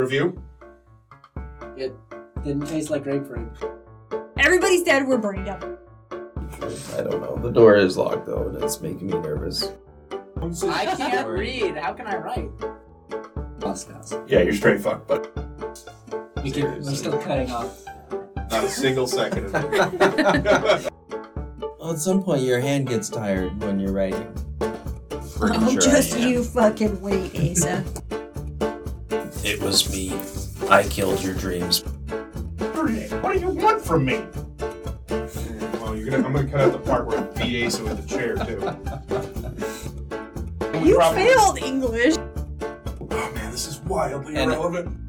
Review? It didn't taste like grapefruit. Everybody's dead. We're burning up. I don't know. The door is locked though, and it's making me nervous. I can't read. How can I write? Yeah, you're straight fucked, but We can, we're still cutting off. not a single second. Well, at some point, your hand gets tired when you're writing. Pretty Oh, sure just you fucking wait, Asa. It was me. I killed your dreams. what do you want from me? Well, you're gonna. I'm gonna cut out the part where it beat Asa with the chair too. You Probably- failed English. Oh man, this is wildly And- irrelevant.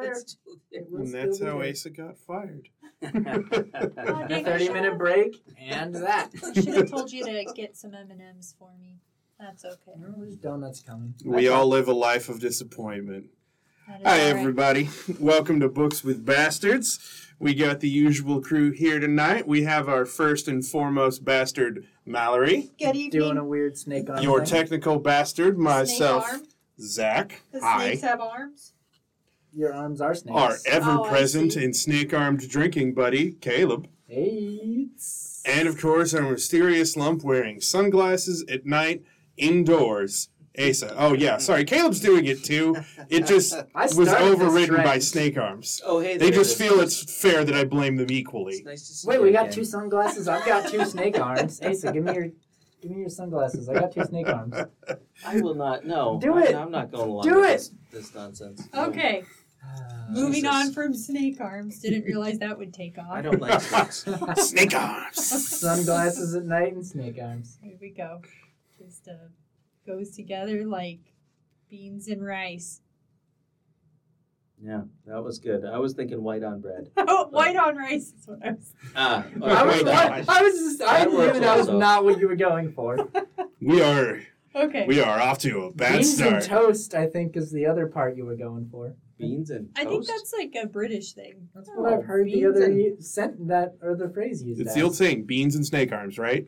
There. It's still there. It's still there. And that's how Asa got fired. A 30 minute break, and that. Should have told you to get some M and M's for me. That's okay. There's donuts coming. We all live a life of disappointment. That is Hi, all right. everybody. Welcome to Books with Bastards. We got the usual crew here tonight. We have our first and foremost bastard, Mallory. Good evening. Doing a weird snake arm Your thing. technical bastard, myself, Snake arm. Zach. The Hi. snakes have arms. Your arms are snakes. Our ever oh, present see. and snake armed drinking buddy, Caleb. Hey. And of course, our mysterious lump wearing sunglasses at night indoors, Asa. Oh, yeah, sorry. Caleb's doing it too. It just was overridden by snake arms. Oh, hey. They just feel it's fair that I blame them equally. Nice Wait, we got again. two sunglasses. I've got two snake arms. Asa, give me your, give me your sunglasses. I got two snake arms. I will not. No. Do it. I'm not going along Do with it. This, this nonsense. No. Okay. Moving Jesus. on from snake arms. Didn't realize that would take off. I don't like snakes. Snake arms! Sunglasses at night and snake arms. Here we go. Just uh, goes together like beans and rice. Yeah, that was good. I was thinking white on bread. Oh, white on rice is what I was. Ah, I was, wait, what- I was just, I That knew works that was also. not what you were going for. We are Okay. we are off to a bad Beans and start. toast, I think, is the other part you were going for. Beans and I think that's like a British thing. That's what I've heard the beans other and- u- sent that or the phrase used. It's as. the old saying, beans and snake arms, right?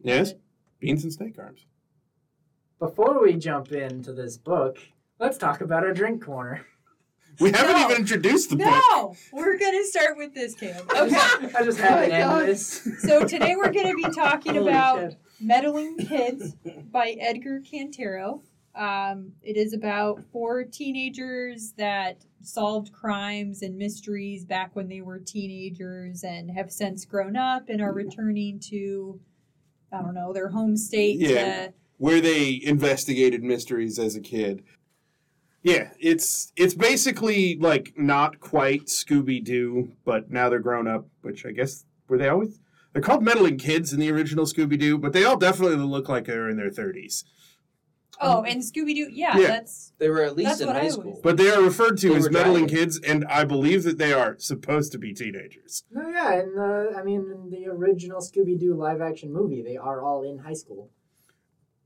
Yes? Beans and snake arms. Before we jump into this book, let's talk about our drink corner. We haven't No. even introduced the book. No, we're gonna start with this, Caleb. Okay. I just had Oh to my end God. this. so today we're gonna be talking Holy about shit. Meddling Kids by Edgar Cantero. Um, it is about four teenagers that solved crimes and mysteries back when they were teenagers and have since grown up and are returning to, I don't know, their home state. Yeah. To, Where they investigated mysteries as a kid. Yeah, it's it's basically like not quite Scooby Doo, but now they're grown up, which I guess were they always they're called meddling kids in the original Scooby Doo, but they all definitely look like they're in their thirties. Oh, and Scooby Doo. Yeah, Yeah. that's They were at least That's in what high always- school. But they are referred to They as were meddling driving. kids, and I believe that they are supposed to be teenagers. No, yeah, and uh, I mean, in the original Scooby Doo live action movie, they are all in high school.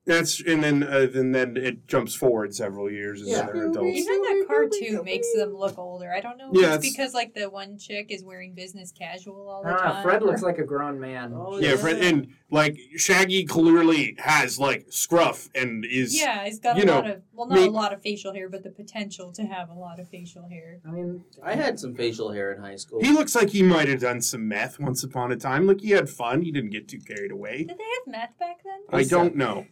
That's and then uh, then then it jumps forward several years as Yeah. they're adults. Even that cartoon makes them look older. I don't know if Yeah, it's it's- because like the one chick is wearing business casual all the I time. Fred or- looks like a grown man. Oh, Yeah, Fred, and like Shaggy clearly has like scruff and is Yeah, he's got you a know, lot of well, not me- a lot of facial hair, but the potential to have a lot of facial hair. I mean, I had some facial hair in high school. He looks like he might have done some meth once upon a time. Like he had fun. He didn't get too carried away. Did they have meth back then? I don't know.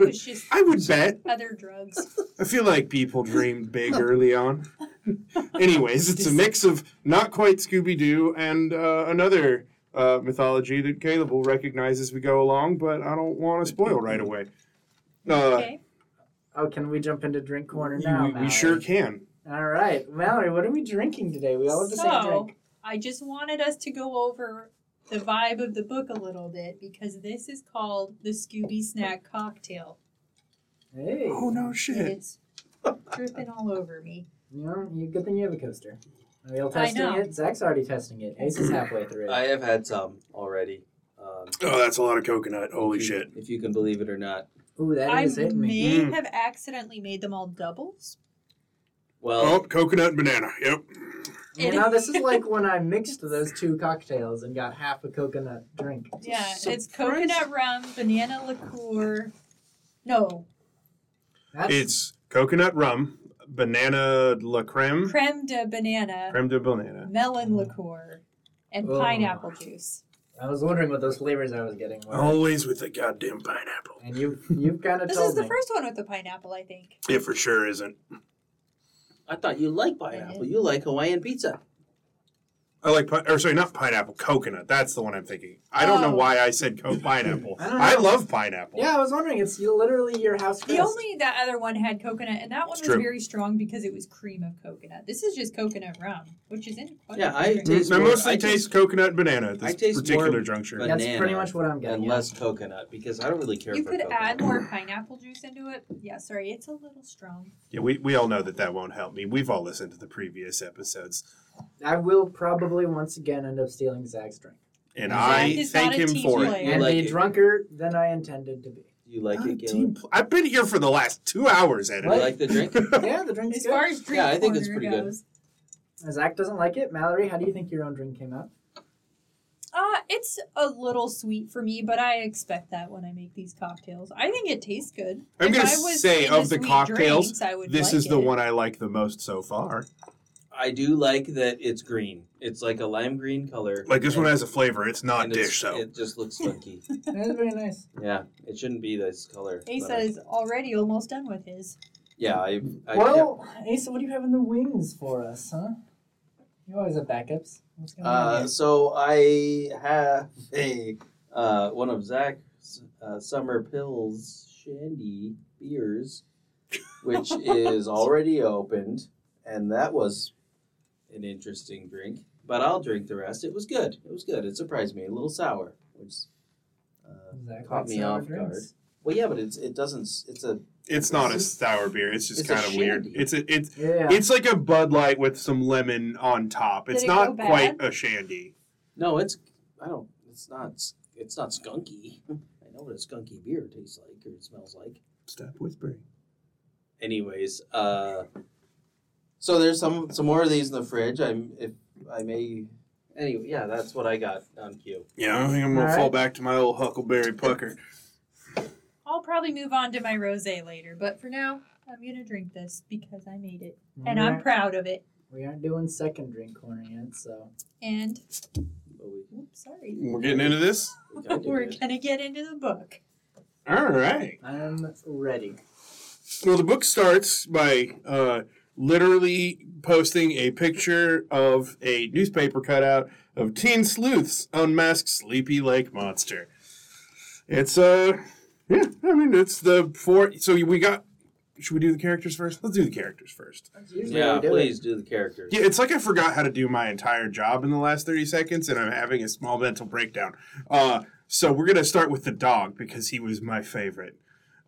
It was just I would bet. other drugs. I feel like people dreamed big early on. Anyways, it's a mix of not quite Scooby Doo and uh, another uh, mythology that Caleb will recognize as we go along, but I don't want to spoil right away. Uh, Okay. oh, can we jump into drink corner we- now? we, Mallory? sure can. All right, Mallory, what are we drinking today? We all have the same drink. I just wanted us to go over the vibe of the book a little bit because this is called the Scooby Snack Cocktail. Hey, Oh no shit! It's dripping all over me. you know, you, good thing you have a coaster. Are we all I testing know. it? Zach's already testing it. Ace is halfway through it. I have had some already. Um, Oh, that's a lot of coconut. Holy if you- shit! If you can believe it or not. Ooh, that I is hitting me. may Mm. have accidentally made them all doubles. Well, Oh, coconut and banana. Yep. You know, this is like when I mixed those two cocktails and got half a coconut drink. Yeah, it's Surprise. coconut rum, banana liqueur. No, That's, It's coconut rum, banana la creme, creme de banana, creme de banana. melon liqueur, and Oh. pineapple juice. I was wondering what those flavors I was getting were. Always with the goddamn pineapple. And you you've kind of This told is the me. first one with the pineapple, I think. It for sure isn't. I thought you liked pineapple. Mm-hmm. You like Hawaiian pizza. I like, pi- or sorry, not pineapple, coconut. That's the one I'm thinking. I don't know Oh. why I said co- pineapple. I don't I love pineapple. Yeah, I was wondering. It's you- literally your house. The crest. only that other one had coconut, and that one It's was true. very strong because it was cream of coconut. This is just coconut rum, which is in. quite Yeah, I drink. taste I more- mostly I taste taste- coconut and banana at I this taste particular more juncture. banana That's pretty much what I'm getting. and yeah. less coconut because I don't really care You for could coconut. add more pineapple juice into it. Yeah, sorry, it's a little strong. Yeah, we, we all know that that won't help me. We've all listened to the previous episodes. I will probably once again end up stealing Zach's drink And Zach I is thank not a him team for player. it. and like be it. drunker than I intended to be. You like Not a it, team Galen? pl- I've been here for the last two hours, Ed. You like the drink? Yeah, the drink's As good. far as drink Yeah, I think it's corner pretty good. goes, Zach doesn't like it. Mallory, how do you think your own drink came out? Uh, it's a little sweet for me, but I expect that when I make these cocktails. I think it tastes good. I'm If gonna I was say into of the sweet cocktails, drinks, I would This like is the it. one I like the most so far. I do like that it's green. It's like a lime green color. Like this one has a flavor. It's not and it's- dish though. It just looks funky. That's very nice. yeah, it shouldn't be this color. Asa I- is already almost done with his. yeah, I. I well, Asa, what do you have in the wings for us, huh? You always have backups. What's going on? Uh, here? so I have a uh, one of Zach's uh, summer pills shandy beers, which is already opened, and that was an interesting drink. But I'll drink the rest. It was good. It was good. It surprised me. A little sour, which uh, Zach caught me sour off drinks. guard. Well, yeah, but it's it doesn't. It's a It's not a sour beer. It's just it's kind of weird. It's a, it's Yeah. it's like a Bud Light with some lemon on top. Did It's it not go quite a shandy. no. It's I don't. It's not. It's not skunky. I know what a skunky beer tastes like or smells like. Stop whispering. anyways, uh, so there's some some more of these in the fridge. I'm if I may. Anyway, yeah, that's what I got on cue. Yeah, I think I'm gonna All fall right. back to my old Huckleberry Pucker. I'll probably move on to my rosé later, but for now, I'm gonna drink this because I made it, and I'm Alright. proud of it. We aren't doing second drink corner yet, so And But we, oops, sorry, We're getting into this. we kinda we're did. gonna get into the book. All right. I'm ready. Well, the book starts by uh, literally posting a picture of a newspaper cutout of teen sleuths unmask Sleepy Lake Monster. It's uh, yeah. I mean, it's the four. So we got. Should we do the characters first? Let's do the characters first. That's usually how Yeah, do please do the characters. Yeah, it's like I forgot how to do my entire job in the last 30 seconds, and I'm having a small mental breakdown. Uh, so we're going to start with the dog because he was my favorite.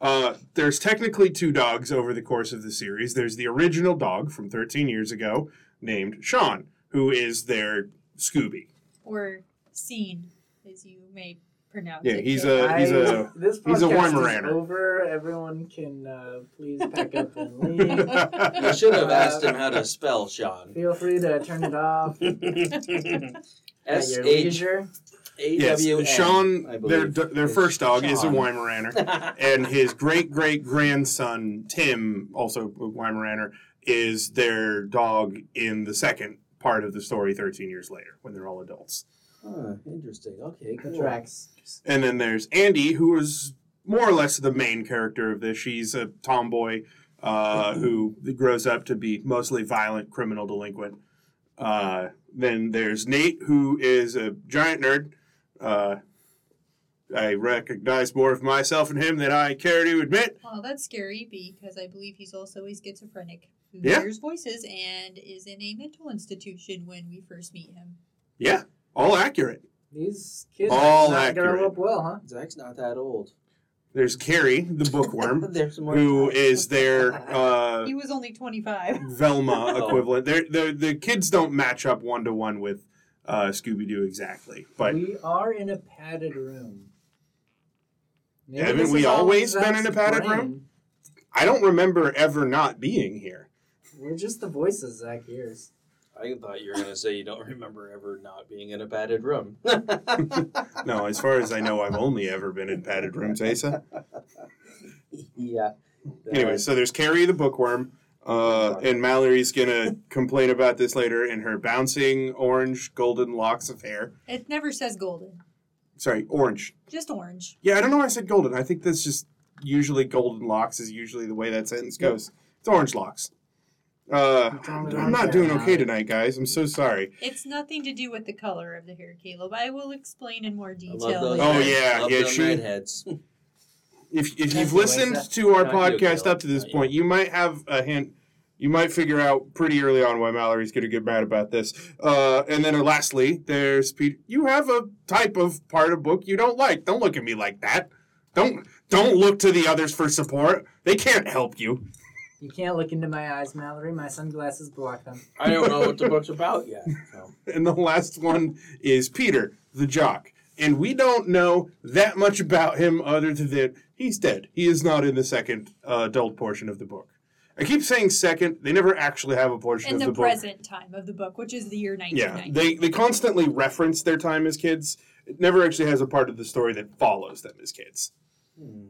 Uh, there's technically two dogs over the course of the series. There's the original dog from 13 years ago named Sean, who is their Scooby. Or scene, as you may pronounce Yeah, it. Yeah, he's a- he's a- this he's a podcast is Weimaraner. over. Everyone can uh, please pack up and leave. You should have asked him how to spell Sean. Feel free to turn it off at your leisure. A yes, W N. Sean, their, their first dog is a Sean. Weimaraner. and his great great grandson Tim, also a Weimaraner, is their dog in the second part of the story. Thirteen years later, when they're all adults, Huh, interesting. Okay, The cool. tracks. and then there's Andy, who is more or less the main character of this. She's a tomboy uh, who grows up to be mostly violent criminal delinquent. Uh, then there's Nate, who is a giant nerd. Uh, I recognize more of myself in him than I care to admit. Well, that's scary because I believe he's also a schizophrenic who Yeah. hears voices and is in a mental institution when we first meet him. Yeah, all accurate. These kids All did not accurate. grow up well, huh? Zach's not that old. There's Carrie, the bookworm, There's more. who their uh, He was only 25. Velma Oh. equivalent. They're, they're, the kids don't match up one to one with uh, Scooby Doo exactly, but we are in a padded room. Maybe Haven't we always been in a padded brain. room? I don't remember ever not being here. We're just the voices Zach hears. I thought you were gonna say you don't remember ever not being in a padded room. No, as far as I know, I've only ever been in padded rooms, Asa. yeah. Anyway, so there's Carrie the bookworm, uh, and Mallory's gonna complain about this later in her bouncing orange golden locks of hair. It never says golden, Sorry, orange. just orange. Yeah, I don't know why I said golden. I think that's just usually golden locks is usually the way that sentence goes. It's orange locks. Uh, You're drawing the I'm not doing okay tonight, guys. I'm so sorry. It's nothing to do with the color of the hair, Caleb. I will explain in more I detail. love those Oh, later. yeah, love yeah, them she- redheads. If if you've listened to our podcast up to this point, you might have a hint. You might figure out pretty early on why Mallory's going to get mad about this. Uh, and then, uh, lastly, there's Peter. You have a type of part of book you don't like. Don't look at me like that. Don't don't look to the others for support. They can't help you. You can't look into my eyes, Mallory. My sunglasses block them. I don't know what the book's about yet. So. And the last one is Peter, the jock. And we don't know that much about him other than that he's dead. He is not in the second uh, adult portion of the book. I keep saying second. They never actually have a portion In of the, the, book. present time of the book, which is the year Yeah, they they constantly reference their time as kids. It never actually has a part of the story that follows them as kids. Hmm.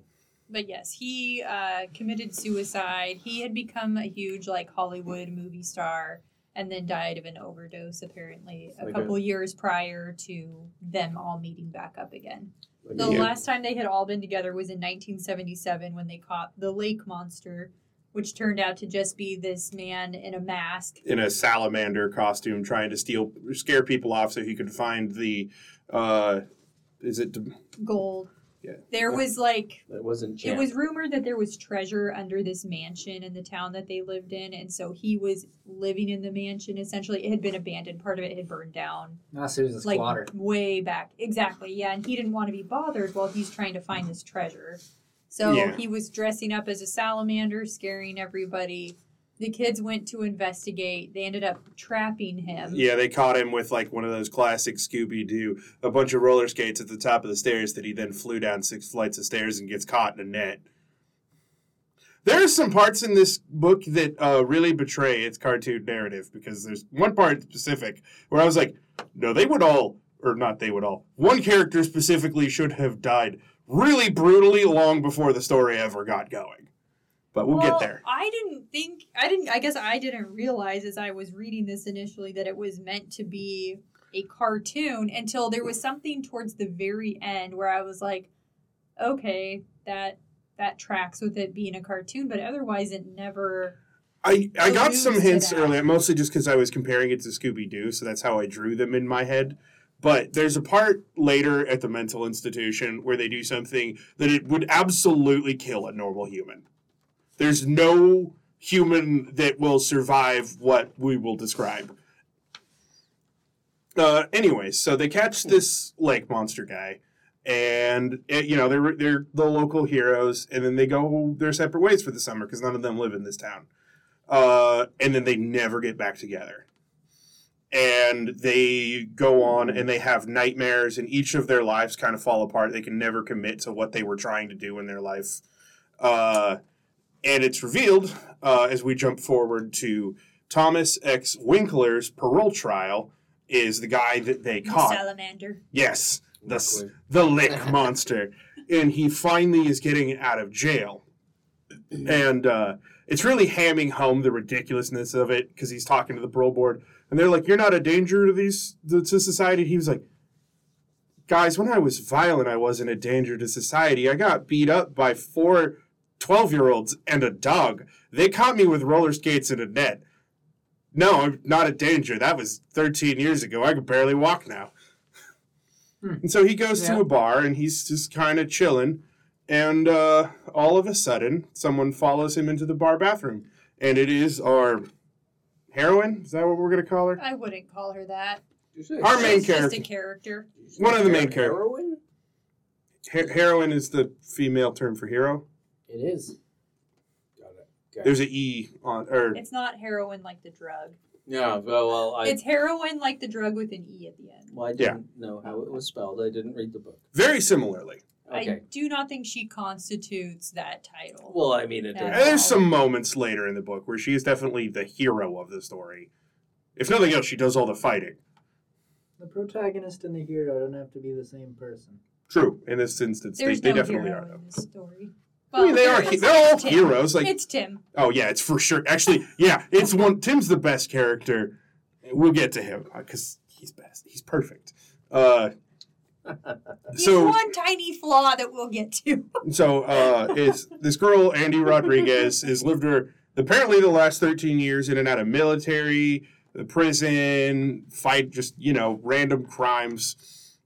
But yes, he uh, committed suicide. He had become a huge like Hollywood movie star, and then died of an overdose. Apparently, a Like couple years prior to them all meeting back up again. The Yeah. last time they had all been together was in 1977 when they caught the lake monster, which turned out to just be this man in a mask. In a salamander costume, trying to steal, scare people off so he could find the, uh, is it Gold. Yeah. There was like That wasn't It was rumored that there was treasure under this mansion in the town that they lived in, and so he was living in the mansion. Essentially, it had been abandoned. Part of it had burned down, No, so he was a like squatter. way back. Exactly, yeah. And he didn't want to be bothered while he's trying to find this treasure. So Yeah. he was dressing up as a salamander, scaring everybody. The kids went to investigate. They ended up trapping him. Yeah, they caught him with like one of those classic Scooby Doo, a bunch of roller skates at the top of the stairs that he then flew down six flights of stairs and gets caught in a net. There are some parts in this book that uh, really betray its cartoon narrative because there's one part specific where I was like, no, they would all, or not they would all, one character specifically should have died really brutally long before the story ever got going. But we'll well, get there. I didn't think I didn't I guess I didn't realize as I was reading this initially that it was meant to be a cartoon until there was something towards the very end where I was like, okay, that that tracks with it being a cartoon, but otherwise it never I, I got some hints earlier, mostly just because I was comparing it to Scooby Doo, so that's how I drew them in my head. But there's a part later at the mental institution where they do something that it would absolutely kill a normal human. There's no human that will survive what we will describe. Uh, anyways, so they catch this lake monster guy, and eh, you know they're they're the local heroes, and then they go their separate ways for the summer because none of them live in this town uh, and then they never get back together. And they go on and they have nightmares, and each of their lives kind of fall apart. They can never commit to what they were trying to do in their life. Uh, and it's revealed uh, as we jump forward to Thomas X. Winkler's parole trial is the guy that they caught. salamander. Yes, the, s- the lick monster. And he finally is getting out of jail. And uh, it's really hamming home the ridiculousness of it because he's talking to the parole board. And they're like, You're not a danger to these to society. He was like, Guys, when I was violent, I wasn't a danger to society. I got beat up by four 12 year olds and a dog. They caught me with roller skates and a net. No, I'm not a danger. That was 13 years ago. I could barely walk now. And so he goes Yeah. to a bar and he's just kind of chilling. And uh, all of a sudden, someone follows him into the bar bathroom. And it is our heroine. Is that what we're going to call her? I wouldn't call her that. Our main She's just character. a character. One of the main characters. Heroine? Her- heroine is the female term for hero. It is. Got it. Okay. There's a E on, or It's not heroin like the drug. Yeah, well, well I, it's heroin like the drug with an E at the end. well, I didn't know how it was spelled. I didn't read the book. very similarly. I Okay. do not think she constitutes that title. Well, I mean, it Yeah. And does. there's some moments later in the book where she is definitely the hero of the story. If nothing else, she does all the fighting. The protagonist and the hero don't have to be the same person. True. In this instance, There's they, they no definitely hero are. in this story. I mean, they are. there he- is. They're all Tim. heroes. Like, it's Tim. oh yeah, it's for sure. Actually, yeah, it's one. Tim's the best character. We'll get to him because he's best. He's perfect. Uh, He's so one tiny flaw that we'll get to. so uh, is this girl Andy Rodriguez has lived her apparently the last thirteen years in and out of military, the prison, fight just you know random crimes,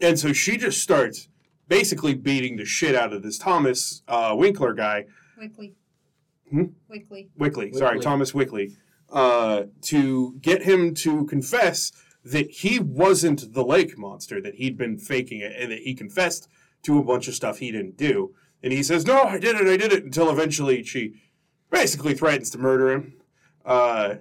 and so she just starts basically beating the shit out of this Thomas uh, Winkler guy. Wickley. Hmm? Wickley. Wickley, sorry, Thomas Wickley, uh, to get him to confess that he wasn't the lake monster, that he'd been faking it, and that he confessed to a bunch of stuff he didn't do. And he says, No, I did it, I did it, until eventually she basically threatens to murder him. Uh,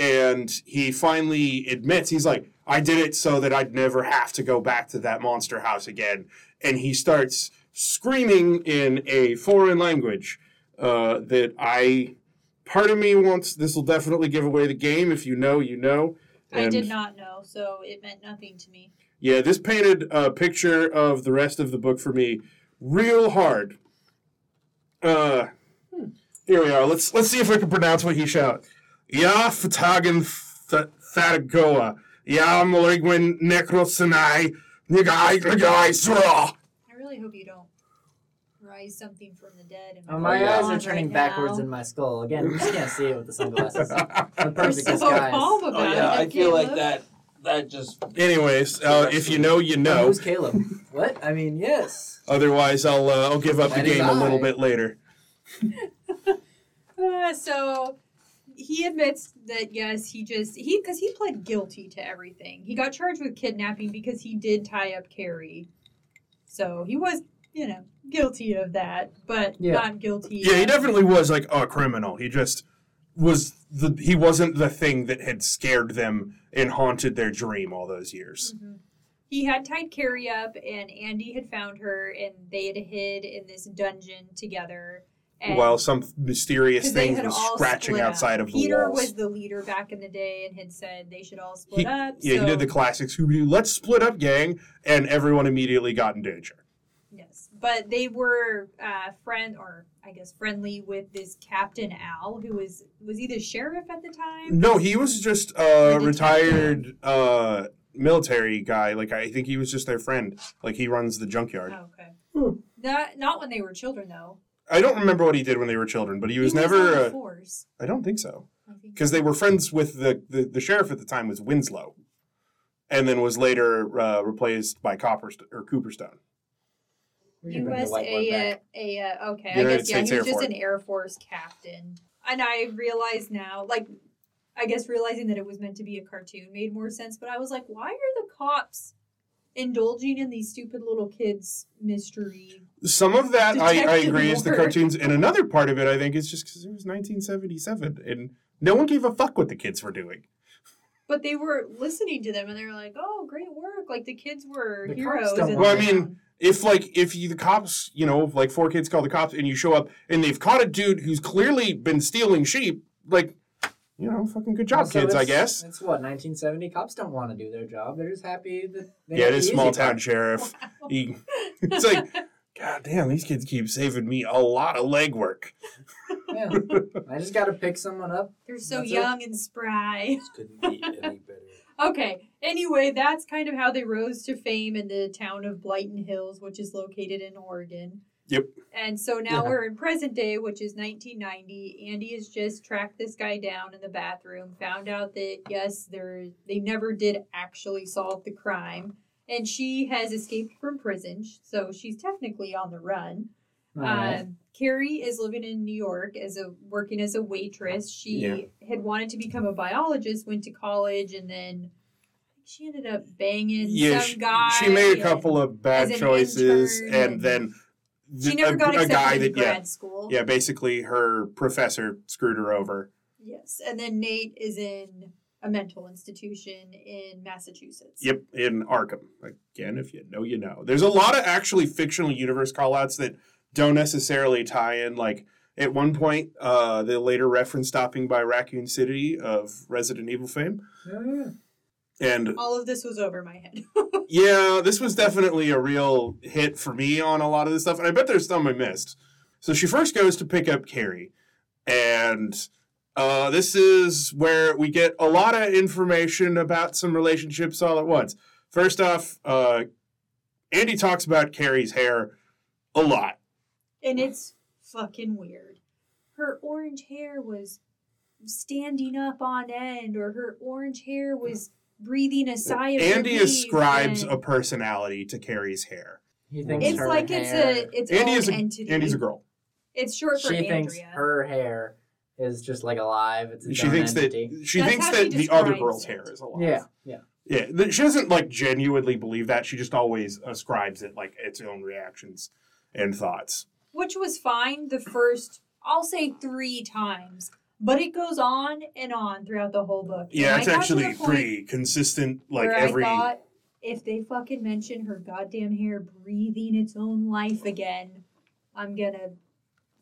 and he finally admits, he's like, I did it so that I'd never have to go back to that monster house again. And he starts screaming in a foreign language uh, that I part of me wants this will definitely give away the game. If you know, you know. I did not know, so it meant nothing to me. Yeah, this painted a picture of the rest of the book for me real hard. Uh, here we are. Let's let's see if I can pronounce what he shout. Ya fatagan thatagoa. Ya maligwin necrosanai. Nigai nigai sura. I really hope you don't rise something from the dead. And Oh, my eyes are turning right backwards now. in my skull. Again, you just can't see it with the sunglasses. The perfect so disguise. calm about Oh it. yeah, I feel like that. That just Anyways, uh, if you know, you Oh, know. Who's Caleb? what? I mean, yes. Otherwise, I'll uh, I'll give up the game a little bit later. Uh, so he admits that yes, he just he because he pled guilty to everything. He got charged with kidnapping because he did tie up Carrie. So he was, you know, guilty of that, but Yeah. not guilty. Yeah, he definitely was like a criminal. He just was the he wasn't the thing that had scared them and haunted their dream all those years. Mhm. He had tied Carrie up, and Andy had found her, and they had hid in this dungeon together. And While some mysterious thing was scratching up. outside of the walls. Peter was the leader back in the day and had said they should all split He- up. yeah, so, he did the classic Scooby Doo. Let's split up, gang, and everyone immediately got in danger. Yes, but they were uh, friend or I guess friendly with this Captain Al, who was was he the sheriff at the time? No, he was just a retired uh, military guy. Like I think he was just their friend. Like he runs the junkyard. Oh, okay. Hmm. Not not when they were children though. I don't remember what he did when they were children, but he was on never. the Uh, force. I don't think so. Because they were friends with the, the, the sheriff at the time was Winslow, and then was later uh, replaced by Copperst- or Cooperstone. We can bring the white one USA, back. a, uh, okay, I United guess yeah, States he Air was just Force. an Air Force captain, and I realize now, like, I guess realizing that it was meant to be a cartoon made more sense. But I was like, why are the cops indulging in these stupid little kids mystery? Some of that I, I Detective agree is the cartoons, and another part of it I think is just because it was 1977 and no one gave a fuck what the kids were doing. But they were listening to them, and they were like, "Oh, great work!" Like the kids were The heroes. don't Well, I mean. If like if you the cops, you know, like four kids call the cops and you show up and they've caught a dude who's clearly been stealing sheep, like, you know, fucking good job, Also, kids. I guess. It's what 1970. Cops don't want to do their job. They're just happy that. They Yeah, have it is small town part. sheriff. He, it's like, God damn, these kids keep saving me a lot of legwork. Yeah. I just got to pick someone up. they're so That's it. young and spry. this couldn't be any better. Okay. Anyway, that's kind of how they rose to fame in the town of Blyton Hills, which is located in Oregon. Yep. And so now Yeah. we're in present day, which is 1990. Andy has just tracked this guy down in the bathroom, found out that yes, there they never did actually solve the crime, and she has escaped from prison, so she's technically on the run. Alright. Um, Carrie is living in New York as a working as a waitress. She Yeah. had wanted to become a biologist, went to college, and then she ended up banging Yeah, some she, guy. she made a couple of bad as an choices, and and- then She never a, got a guy that yeah, school. yeah, basically her professor screwed her over. Yes, and then Nate is in a mental institution in Massachusetts. Yep, in Arkham. Again, if you know, you know. There's a lot of actually fictional universe callouts that don't necessarily tie in. Like at one point, uh, they later reference stopping by Raccoon City of Resident Evil fame, Oh, yeah. and All of this was over my head. yeah, this was definitely a real hit for me on a lot of this stuff, and I bet there's some I missed. So she first goes to pick up Carrie, and uh, this is where we get a lot of information about some relationships all at once. First off, uh, Andy talks about Carrie's hair a lot. and it's fucking weird. Her orange hair was standing up on end, or her orange hair was breathing a sigh of Andy relief, ascribes and a personality to Carrie's hair. He thinks It's her like hair, it's a its Andy own is a, entity. Andy's a girl. It's short for She Andrea. thinks her hair is just like alive. It's its She thinks entity. that she That's thinks that the other girl's it. hair is alive. Yeah, yeah. Yeah, she doesn't like genuinely believe that. She just always ascribes it like its own reactions and thoughts. which was fine the first, I'll say three times, but it goes on and on throughout the whole book. Yeah, And it's I got to actually the point pretty consistent. Like where every I thought if they fucking mention her goddamn hair breathing its own life again, I'm gonna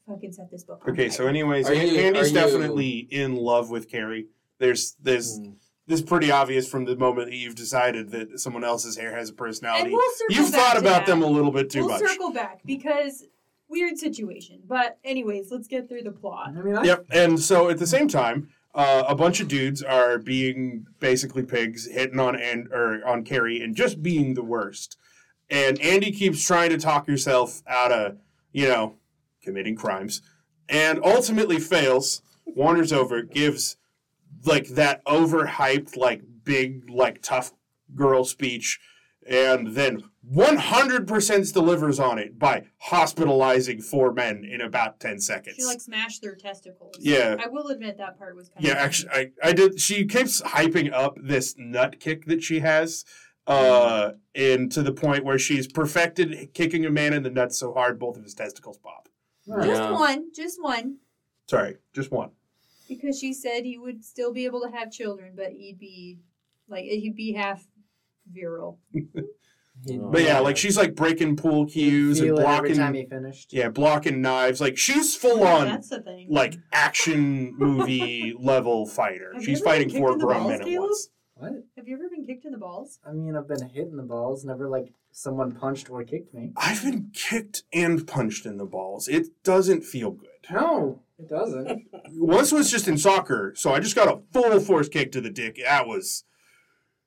fucking set this book. on okay. fire. So, anyways, Are you- Andy's are you- definitely in love with Carrie. There's there's Mm. this is pretty obvious from the moment that you've decided that someone else's hair has a personality. and we'll circle You've back thought to about that. them a little bit too we'll much. circle back because weird situation. But anyways, let's get through the plot. I mean, I, Yep. And so at the same time, uh, a bunch of dudes are being basically pigs, hitting on and or on Carrie, and just being the worst. And Andy keeps trying to talk yourself out of, you know, committing crimes, and ultimately fails. Wanders over, gives like that overhyped, like big, like tough girl speech, and then 100% delivers on it by hospitalizing four men in about 10 seconds. She like smashed their testicles. Yeah. I will admit that part was kind Yeah, of Yeah, actually, I, I did. She keeps hyping up this nut kick that she has, uh, and to the point where she's perfected kicking a man in the nuts so hard both of his testicles pop. Alright. just Yeah. one, just one. Sorry, just one. Because she said he would still be able to have children, but he'd be like he'd be half virile. But yeah, like she's like breaking pool cues and feel it every time blocking. he finished. Yeah, blocking knives. Like she's full Yeah, on That's the thing. like action movie level fighter. Have you She's ever been fighting kicked four in the grown balls, men at Caleb? once. What? Have you ever been kicked in the balls? I mean, I've been hit in the balls, never like someone punched or kicked me. I've been kicked and punched in the balls. It doesn't feel good. No, it doesn't. Once was just in soccer, so I just got a full force kick to the dick. That was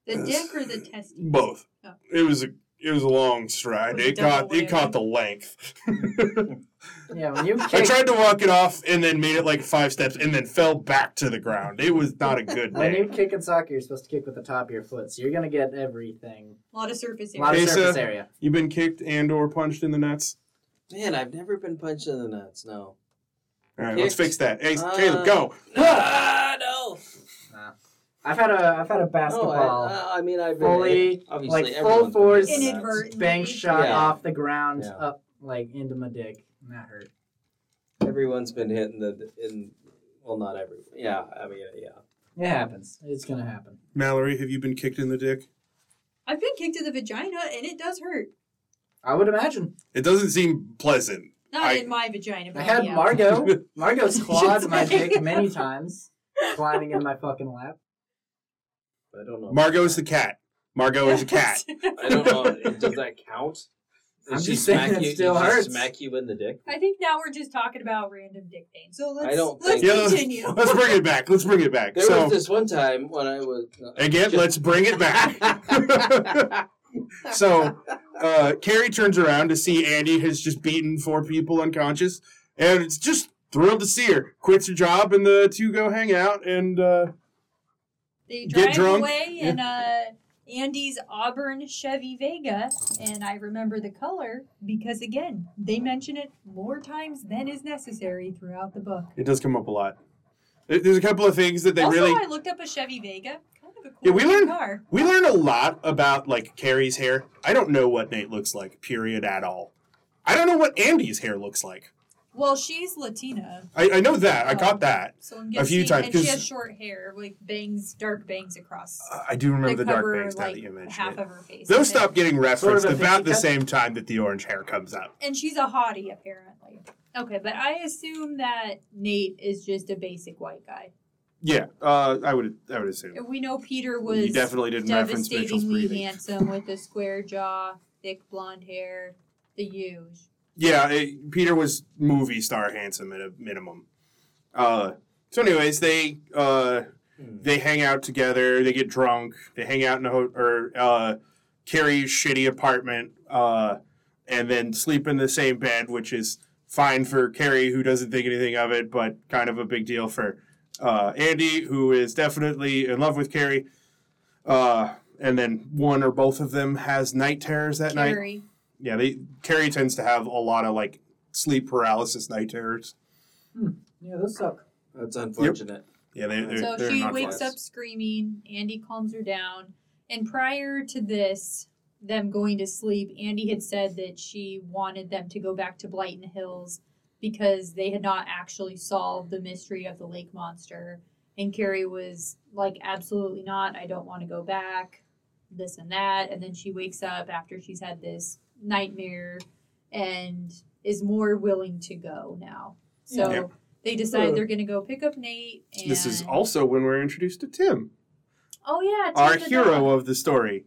The Yes. dick or the testes? both. Oh. It was a it was a long stride. It It caught it caught the length. Yeah, when you I tried to walk it off and then made it like five steps and then fell back to the ground. It was not a good one. when you kick in soccer, you're supposed to kick with the top of your foot, so you're gonna get everything. A lot of surface area. A lot of Asa, surface area. You've been kicked and or punched in the nuts. Man, I've never been punched in the nuts. No. All right, let's fix that. Hey, Uh, Caleb, go. Ah, no. I've had a I've had a No, basketball I, uh, I mean, I've been fully obviously like full force punched in the nuts. Inadvertent. bank shot Yeah. off the ground Yeah. up like into my dick, and that hurt. Everyone's been hitting the in. Well, not everyone. Yeah, I mean, yeah. It happens. It's gonna happen. Mallory, have you been kicked in the dick? I've been kicked in the vagina and it does hurt. I would imagine. It doesn't seem pleasant. Not I- in my vagina. But I had yeah. Margot. Margot's clawed my dick many times, climbing in my fucking lap. I don't know. Margot's the cat. Margot is a cat. I don't know. Does that count? Does I'm she just saying smack it you? still did she hurts. Smack you in the dick? I think now we're just talking about random dick names. So let's I don't let's think- Yeah, let's, continue. let's bring it back. Let's bring it back. There so was this one time when I was uh, again, just- let's bring it back. so uh, Carrie turns around to see Andy has just beaten four people unconscious, and it's just thrilled to see her. Quits her job, and the two go hang out. And uh, They Get drive drunk. away in uh, Andy's Auburn Chevy Vega, and I remember the color because again they mention it more times than is necessary throughout the book. it does come up a lot. There's a couple of things that they also, really I looked up a Chevy Vega. Kind of a cool Yeah, we learned- car. we learn a lot about like Carrie's hair. I don't know what Nate looks like, period, at all. I don't know what Andy's hair looks like. Well, she's Latina, I, I know that. I got that. so I'm A few times, and she 'cause- has short hair, like bangs, dark bangs across. Uh, I do remember the that dark cover bangs now like that you mentioned half it. of her face. Those Okay. stop getting referenced Sort of a about pixie the cut? same time that the orange hair comes up. And she's a hottie, apparently. Okay, but I assume that Nate is just a basic white guy. Yeah, uh, I would I would assume. We know Peter was You definitely didn't reference Mitchell's devastatingly breathing. handsome with a square jaw, thick blonde hair, the huge. Yeah, it, Peter was movie star handsome at a minimum. Uh, so, anyways, they uh, Hmm. they hang out together. They get drunk. They hang out in a ho- or uh, Carrie's shitty apartment, uh, and then sleep in the same bed, which is fine for Carrie, who doesn't think anything of it, but kind of a big deal for uh, Andy, who is definitely in love with Carrie. Uh, and then one or both of them has night terrors that night. Carrie. Yeah, they Carrie tends to have a lot of like sleep paralysis night terrors. Hmm. Yeah, those suck. That's unfortunate. Yeah, they, they're, So they're she not wakes fun. up screaming. Andy calms her down. And prior to this, them going to sleep, Andy had said that she wanted them to go back to Blyton Hills because they had not actually solved the mystery of the lake monster. And Carrie was like, absolutely not. I don't want to go back. This and that. And then she wakes up after she's had this nightmare and is more willing to go now. So Yeah. they decide they're going to go pick up Nate. And This is also when we're introduced to Tim, Oh yeah, our Tim the hero dog. of the story.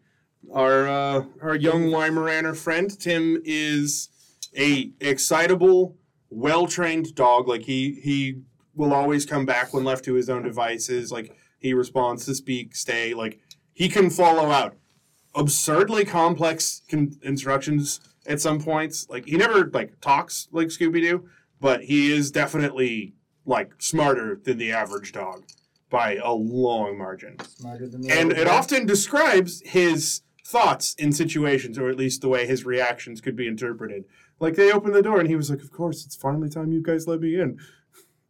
Our uh, our young Weimaraner friend Tim is a excitable, well trained dog. Like he he will always come back when left to his own devices. Like he responds to speak, stay. Like he can follow out absurdly complex con- instructions at some points. Like he never like talks like Scooby Doo, but he is definitely like smarter than the average dog by a long margin. Smarter than the And it dog. often describes his thoughts in situations, or at least the way his reactions could be interpreted. Like they opened the door and he was like, Of course, it's finally time you guys let me in.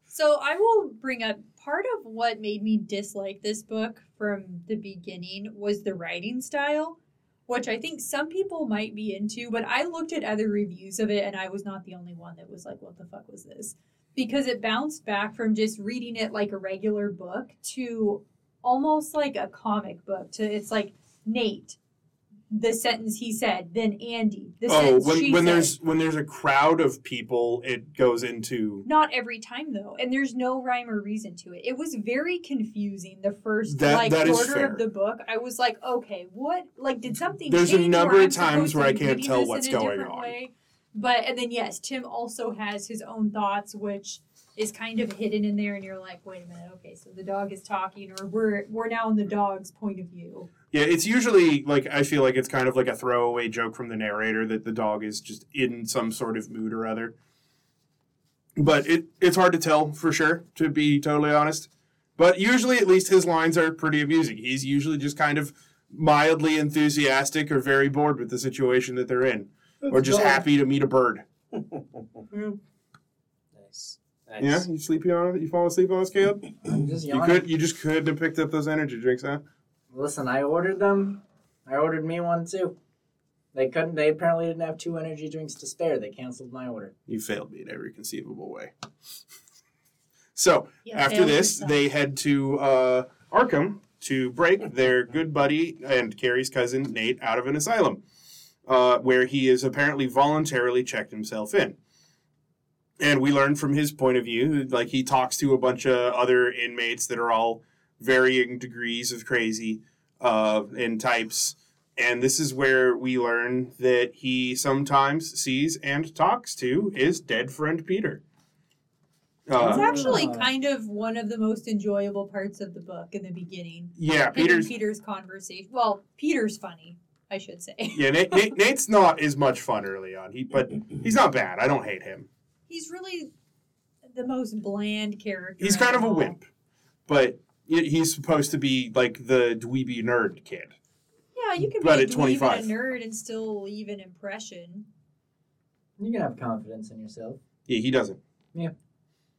So I will bring up part of what made me dislike this book from the beginning was the writing style, which I think some people might be into, but I looked at other reviews of it and I was not the only one that was like, what the fuck was this? Because it bounced back from just reading it like a regular book to almost like a comic book to it's like Nate the sentence he said, then Andy the oh, sentence when, when said. there's when there's a crowd of people, it goes into Not every time though, and there's no rhyme or reason to it. It was very confusing the first That- like that quarter of the book. I was like, okay, what? Like, did something? There's a number of times where I can't tell what's going on. Way? But and then yes, Tim also has his own thoughts, which is kind of hidden in there, and you're like, wait a minute, okay, so the dog is talking, or we're we're now in the dog's point of view. Yeah, it's usually like I feel like it's kind of like a throwaway joke from the narrator that the dog is just in some sort of mood or other. But it it's hard to tell for sure, to be totally honest. But usually at least his lines are pretty amusing. He's usually just kind of mildly enthusiastic or very bored with the situation that they're in. Or just Dog. happy to meet a bird. Nice. Nice. Yeah? You sleepy on it? You fall asleep on us, Caleb? I'm just You could you just couldn't have picked up those energy drinks, huh? Listen, I ordered them. I ordered me one too. They couldn't. They apparently didn't have two energy drinks to spare. They canceled my order. You failed me in every conceivable way. So You After this, yourself. they head to uh, Arkham to break their good buddy and Carrie's cousin Nate out of an asylum, uh, where he is apparently voluntarily checked himself in. And we learn from his point of view, like he talks to a bunch of other inmates that are all varying degrees of crazy uh, and types. And this is where we learn that he sometimes sees and talks to his dead friend Peter. It's Uh, actually Ah. kind of one of the most enjoyable parts of the book in the beginning. yeah, Peter's Peter's conversation. Well, Peter's funny, I should say. Yeah, Nate, Nate, Nate's not as much fun early on. He, but he's not bad. I don't hate him. He's really the most bland character. He's kind of a wimp, but he- he's supposed to be like the dweeby nerd kid. Yeah, you can But be at a dweeb 25. and a nerd and still leave an impression. You can have confidence in yourself. Yeah, he doesn't. Yeah.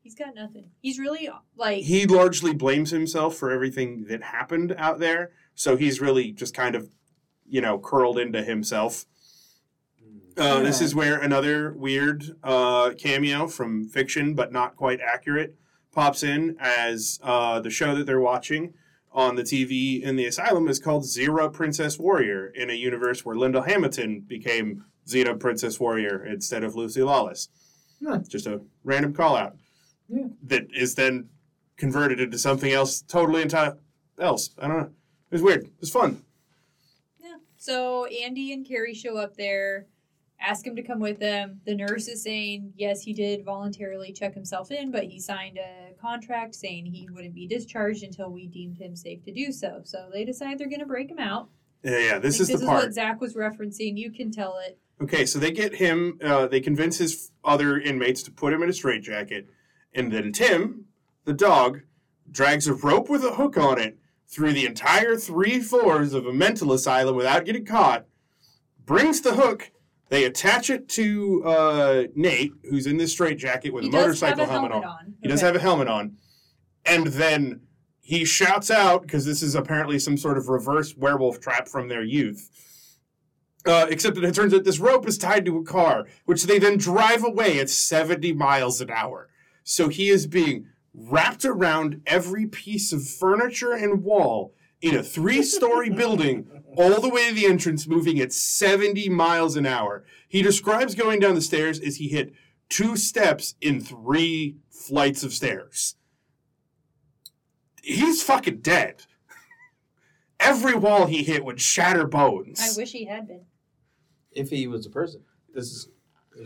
He's got nothing. He's really like He largely blames himself for everything that happened out there. So he's really just kind of, you know, curled into himself. Hmm. Uh, This is where another weird uh, cameo from fiction, but not quite accurate, pops in as uh, the show that they're watching on the TV in the asylum is called Zero Princess Warrior in a universe where Linda Hamilton became Zeta Princess Warrior instead of Lucy Lawless. Huh. Just a random call out Yeah. that is then converted into something else totally enti- else. I don't know. It was weird. It was fun. Yeah. So Andy and Carrie show up there, ask him to come with them. The nurse is saying, yes, he did voluntarily check himself in, but he signed a contract saying he wouldn't be discharged until we deemed him safe to do so. So they decide they're going to break him out. Yeah, yeah. This is this the is part. what Zach was referencing. You can tell it. Okay, so they get him, uh, they convince his other inmates to put him in a straitjacket, and then Tim, the dog, drags a rope with a hook on it through the entire three floors of a mental asylum without getting caught, brings the hook, they attach it to uh, Nate, who's in this straitjacket with he a motorcycle a helmet, helmet on. He does have a helmet on. And then he shouts out, because this is apparently some sort of reverse werewolf trap from their youth. Uh, except that it turns out this rope is tied to a car, which they then drive away at 70 miles an hour. So he is being wrapped around every piece of furniture and wall in a three story building all the way to the entrance, moving at 70 miles an hour. He describes going down the stairs as he hit two steps in three flights of stairs. He's fucking dead. Every wall he hit would shatter bones. I wish he had been. If he was a person, this is.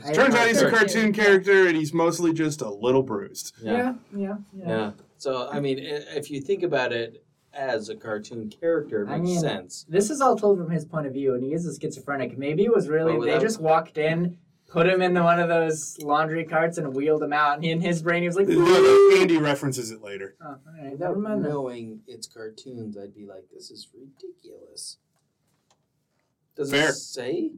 I- Turns out he's a Cartoon. cartoon character and he's mostly just a little bruised. Yeah. Yeah, yeah, yeah. Yeah. So I mean, if you think about it as a cartoon character, it I makes mean, sense. This is all told from his point of view, and he is a schizophrenic. Maybe it was really Oh, they without- just walked in, put him into one of those laundry carts, and wheeled him out. And in his brain, he was like, No, no, Andy references it later. Oh, all right, Without never mind. then. knowing it's cartoons, I'd be like, this is ridiculous. Does Fair. it say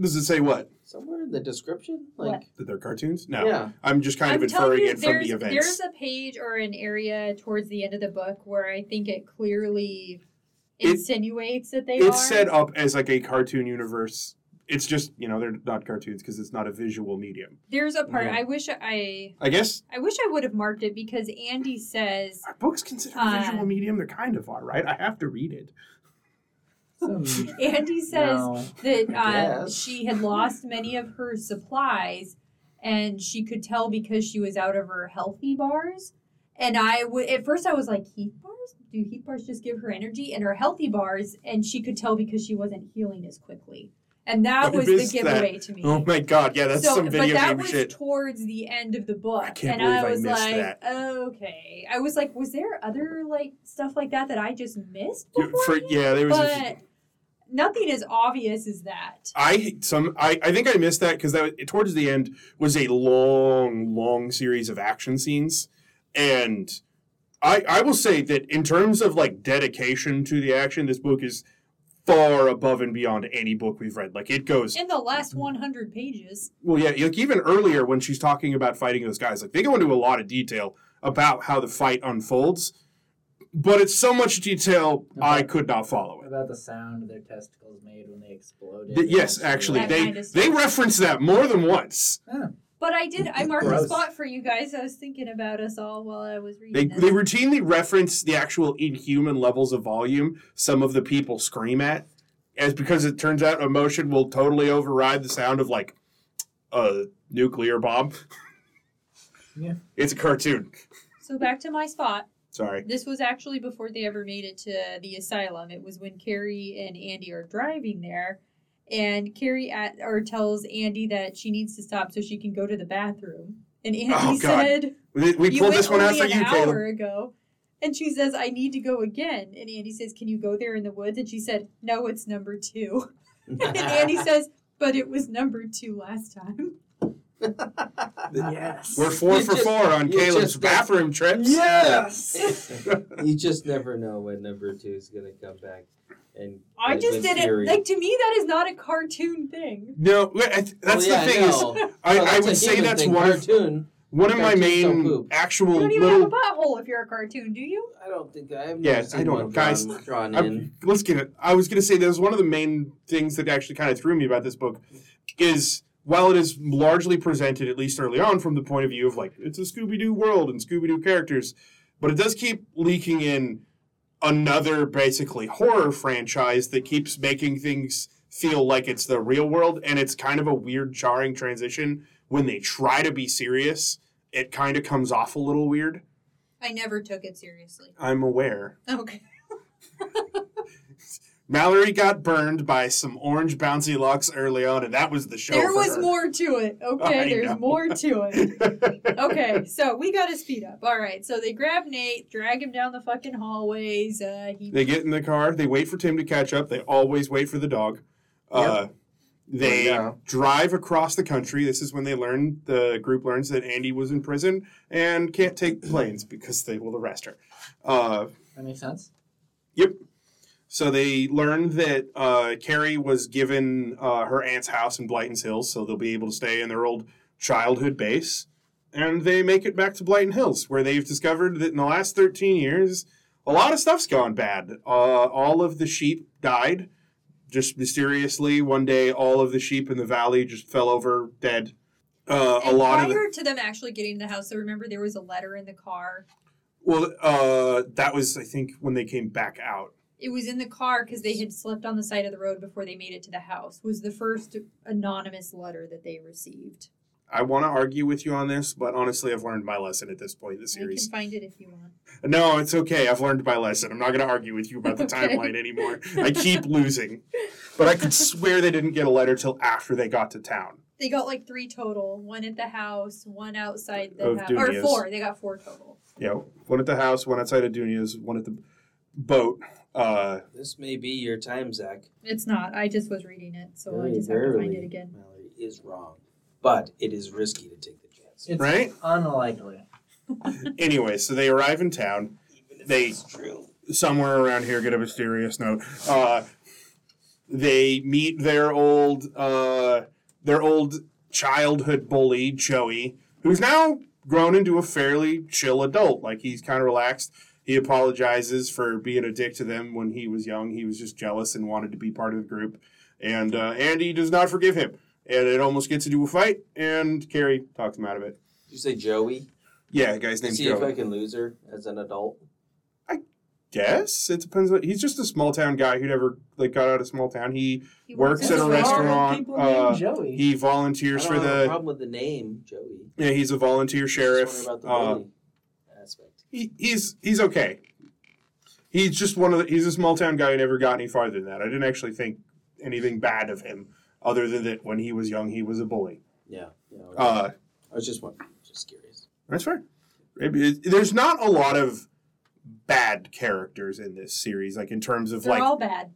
Does it say what? somewhere in the description? Like, That they're cartoons? No. yeah. I'm just kind I'm of telling inferring you, it from there's, the events. There's a page or an area towards the end of the book where I think it clearly It- insinuates that they are. it's are. set up as like a cartoon universe. It's just, you know, they're not cartoons because it's not a visual medium. There's a part Yeah. I wish I I guess I wish I would have marked it because Andy says are books considered Uh, visual medium? They kind of are, right? I have to read it. Andy says no. that uh, she had lost many of her supplies and she could tell because she was out of her healthy bars. And I would at first I was like, heat bars? Do heat bars just give her energy? And her healthy bars, and she could tell because she wasn't healing as quickly. And that I was the missed that. giveaway to me. Oh my god, yeah, that's so, some video but that game was shit. towards the end of the book, I can't and believe I I was missed like, that. okay. I was like, was there other like stuff like that that I just missed? For, yeah, there was a but nothing as obvious as that. I some I, I think I missed that because that towards the end was a long long series of action scenes, and I I will say that in terms of like dedication to the action, this book is far above and beyond any book we've read. Like it goes In the last 100 pages, well, yeah, like even earlier when she's talking about fighting those guys, like they go into a lot of detail about how the fight unfolds, but it's so much detail I could not follow it. about the sound their testicles made when they exploded? Th- yes, actually, That they kinda they reference that more than once. but I did. I marked a spot for you guys. I was thinking about us all while I was They, reading. this. they routinely reference the actual inhuman levels of volume some of the people scream at, as because it turns out emotion will totally override the sound of like a nuclear bomb. Yeah. It's a cartoon. so back to my spot. Sorry. This was actually before they ever made it to the asylum. It was when Carrie and Andy are driving there, and Carrie at, or tells Andy that she needs to stop so she can go to the bathroom. And Andy Oh, said, We, we "You pulled this one out for an you, hour ago." And she says, "I need to go again." And Andy says, "Can you go there in the woods?" And she said, "No, it's number two. and Andy says, "But it was number two last time." Yes. We're four You for just- four on Caleb's just- bathroom trips. Yes. you just never know when number two is gonna come back. And I just didn't Fury. like. To me, that is not a cartoon thing. No, wait, I th- that's oh, Well, yeah, the thing is. I, Well, I would say that's thing. one of cartoon. one of my main actual You don't even have a butthole if you're a cartoon, do you? I don't think I have. Yeah, I don't one. Guys, drawn, drawn in. let's get it. I was going to say that was one of the main things that actually kind of threw me about this book is while it is largely presented, at least early on, from the point of view of like it's a Scooby Doo world and Scooby Doo characters, but it does keep leaking in another basically horror franchise that keeps making things feel like it's the real world, and it's kind of a weird, jarring transition when they try to be serious. It kind of comes off a little weird. I never took it seriously. I'm aware. Okay. Mallory got burned by some orange bouncy locks early on, and that was the show. There for was her. more to it. Okay, I there's know. more to it. Okay, so we got to speed up. All right, so they grab Nate, drag him down the fucking hallways. Uh, he They get in the car. They wait for Tim to catch up. They always wait for the dog. Uh, they Yeah. drive across the country. This is when they learn the group learns that Andy was in prison and can't take planes because they will arrest her. Uh, That makes sense. Yep. So they learn that uh, Carrie was given uh, her aunt's house in Blyton's Hills, so they'll be able to stay in their old childhood base. And they make it back to Blyton Hills, where they've discovered that in the last 13 years, a lot of stuff's gone bad. Uh, all of the sheep died. Just mysteriously, one day, all of the sheep in the valley just fell over dead. Uh, a lot of the, prior to them actually getting to the house, so remember there was a letter in the car. well, uh, that was I think when they came back out. It was in the car because they had slept on the side of the road before they made it to the house. Was the first anonymous letter that they received. I want to argue with you on this, but honestly, I've learned my lesson at this point in the I can series. find it if you want. No, it's okay. I've learned my lesson. I'm not going to argue with you about the Okay. timeline anymore. I keep losing. But I could swear they didn't get a letter till after they got to town. They got like three total. One at the house, one outside the Of house, or four. They got four total. Yeah, one at the house, one outside of Dunia's, one at the boat. Uh, This may be your time, Zach. It's not. I just was reading it, so I Very just have to find it again. Mallory is wrong, but it is risky to take the chance. It's Right? unlikely. anyway, so they arrive in town. Even if They- it's true. somewhere around here get a mysterious note. Uh, they meet their old uh, their old childhood bully Joey, who's now grown into a fairly chill adult. Like he's kind of relaxed. He apologizes for being a dick to them when he was young. He was just jealous and wanted to be part of the group. And uh, Andy does not forgive him. And it almost gets into a fight, and Carrie talks him out of it. Did you say Joey? Yeah, the guy's name's See if I Joey. can lose her as an adult. I guess it depends. What, he's just a small town guy who never like got out of small town. He He Works at a What's restaurant, People uh, Joey. He I volunteers don't for have a the. problem with the name Joey. Yeah, he's a volunteer Just sheriff. wondering about the Uh, bully aspect. He, he's he's okay. He's just one of the. He's a small town guy who never got any farther than that. I didn't actually think anything bad of him, other than that when he was young he was a bully. Yeah, yeah. okay. Uh, I was just wondering, just curious. that's fair. There's not a lot of bad characters in this series, like in terms of like They're like. all bad.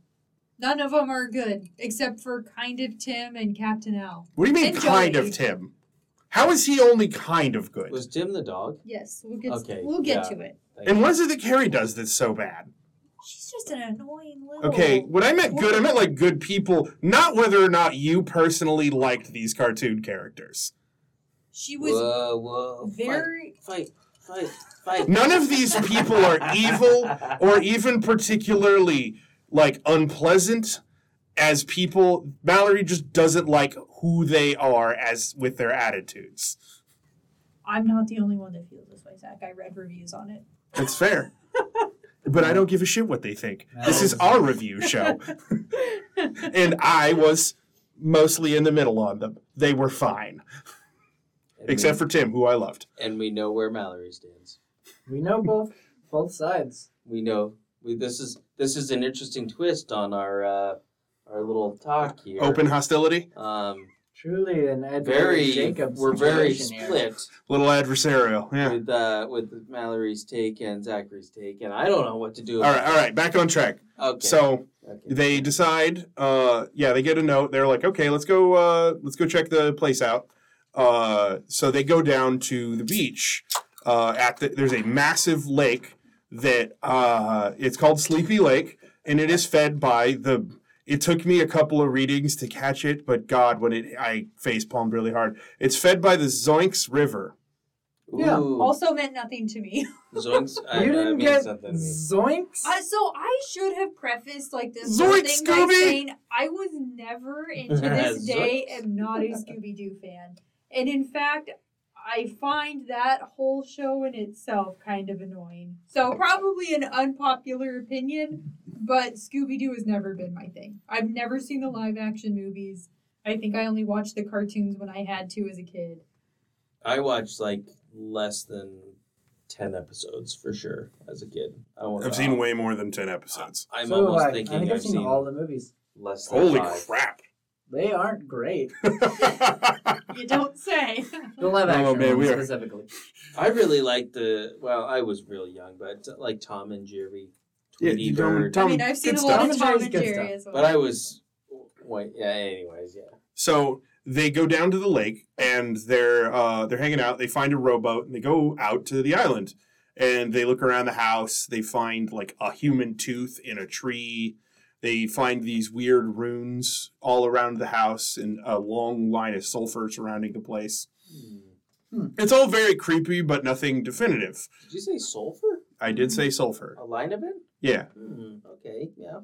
None of them are good, except for kind of Tim and Captain Al. what do you mean, and kind Joey. of Tim? How is he only kind of good? Was Jim the dog? Yes, we'll get Okay, we'll get yeah. to it. Thank and you. what is it that Carrie does that's so bad? She's just an annoying little. Okay, when I meant good, I meant like good people, not whether or not you personally liked these cartoon characters. She was Whoa, whoa! very. fight, fight, fight. fight. None of these people are evil or even particularly like unpleasant as people. Mallory just doesn't like who they are as with their attitudes. I'm not the only one that feels this way, Zach. I read reviews on it. That's fair. But I don't give a shit what they think. This is our review show. and I was mostly in the middle on them. They were fine. And Except we, for Tim, who I loved. and we know where Mallory stands. we know both both sides. We know we, this is this is an interesting twist on our uh, our little talk here. Open hostility, Um, Truly an Edward very. Jacobs We're very situation here. split little adversarial. Yeah. with uh, with Mallory's take and Zachary's take, and I don't know what to do. All right, all right, back on track. Okay. So okay. they decide. Uh, yeah, they get a note. They're like, okay, let's go. Uh, let's go check the place out. Uh, so they go down to the beach. Uh, at the, there's a massive lake that uh, it's called Sleepy Lake, and it is fed by the. It took me a couple of readings to catch it, but God, when it I face palmed really hard. It's fed by the Zoinks River, Yeah, Ooh, Also meant nothing to me. Zoinks. I, you didn't means get something to me. zoinks. Uh, so I should have prefaced like this whole Zoink, thing by saying I was never, and to this day, Zoinks. am not a Scooby Doo fan. And in fact, I find that whole show in itself kind of annoying. So probably an unpopular opinion, but Scooby Doo has never been my thing. I've never seen the live action movies. I think I only watched the cartoons when I had to as a kid. I watched like less than ten episodes for sure as a kid. I I've seen way more than 10 episodes. I'm so almost I. thinking I think I've I've seen, all the movies. less than Holy five. crap. They aren't great. You don't say. The live Oh, action man, ones we are- specifically. I really liked the. Well, I was real young, but like Tom and Jerry, Tweety you don't- Bird. Tom- I mean, I've seen good a lot of Tom Tom and and Jerry's good Jerry stuff. as well. But I was. Wait, yeah. Anyways, yeah. So they go down to the lake and they're uh, they're hanging out. They find a rowboat and they go out to the island and they look around the house. They find like a human tooth in a tree. They find these weird runes all around the house and a long line of sulfur surrounding the place. Hmm. It's all very creepy, but nothing definitive. Did you say sulfur? I did say sulfur. A line of it? Yeah. Hmm. Okay. Yeah.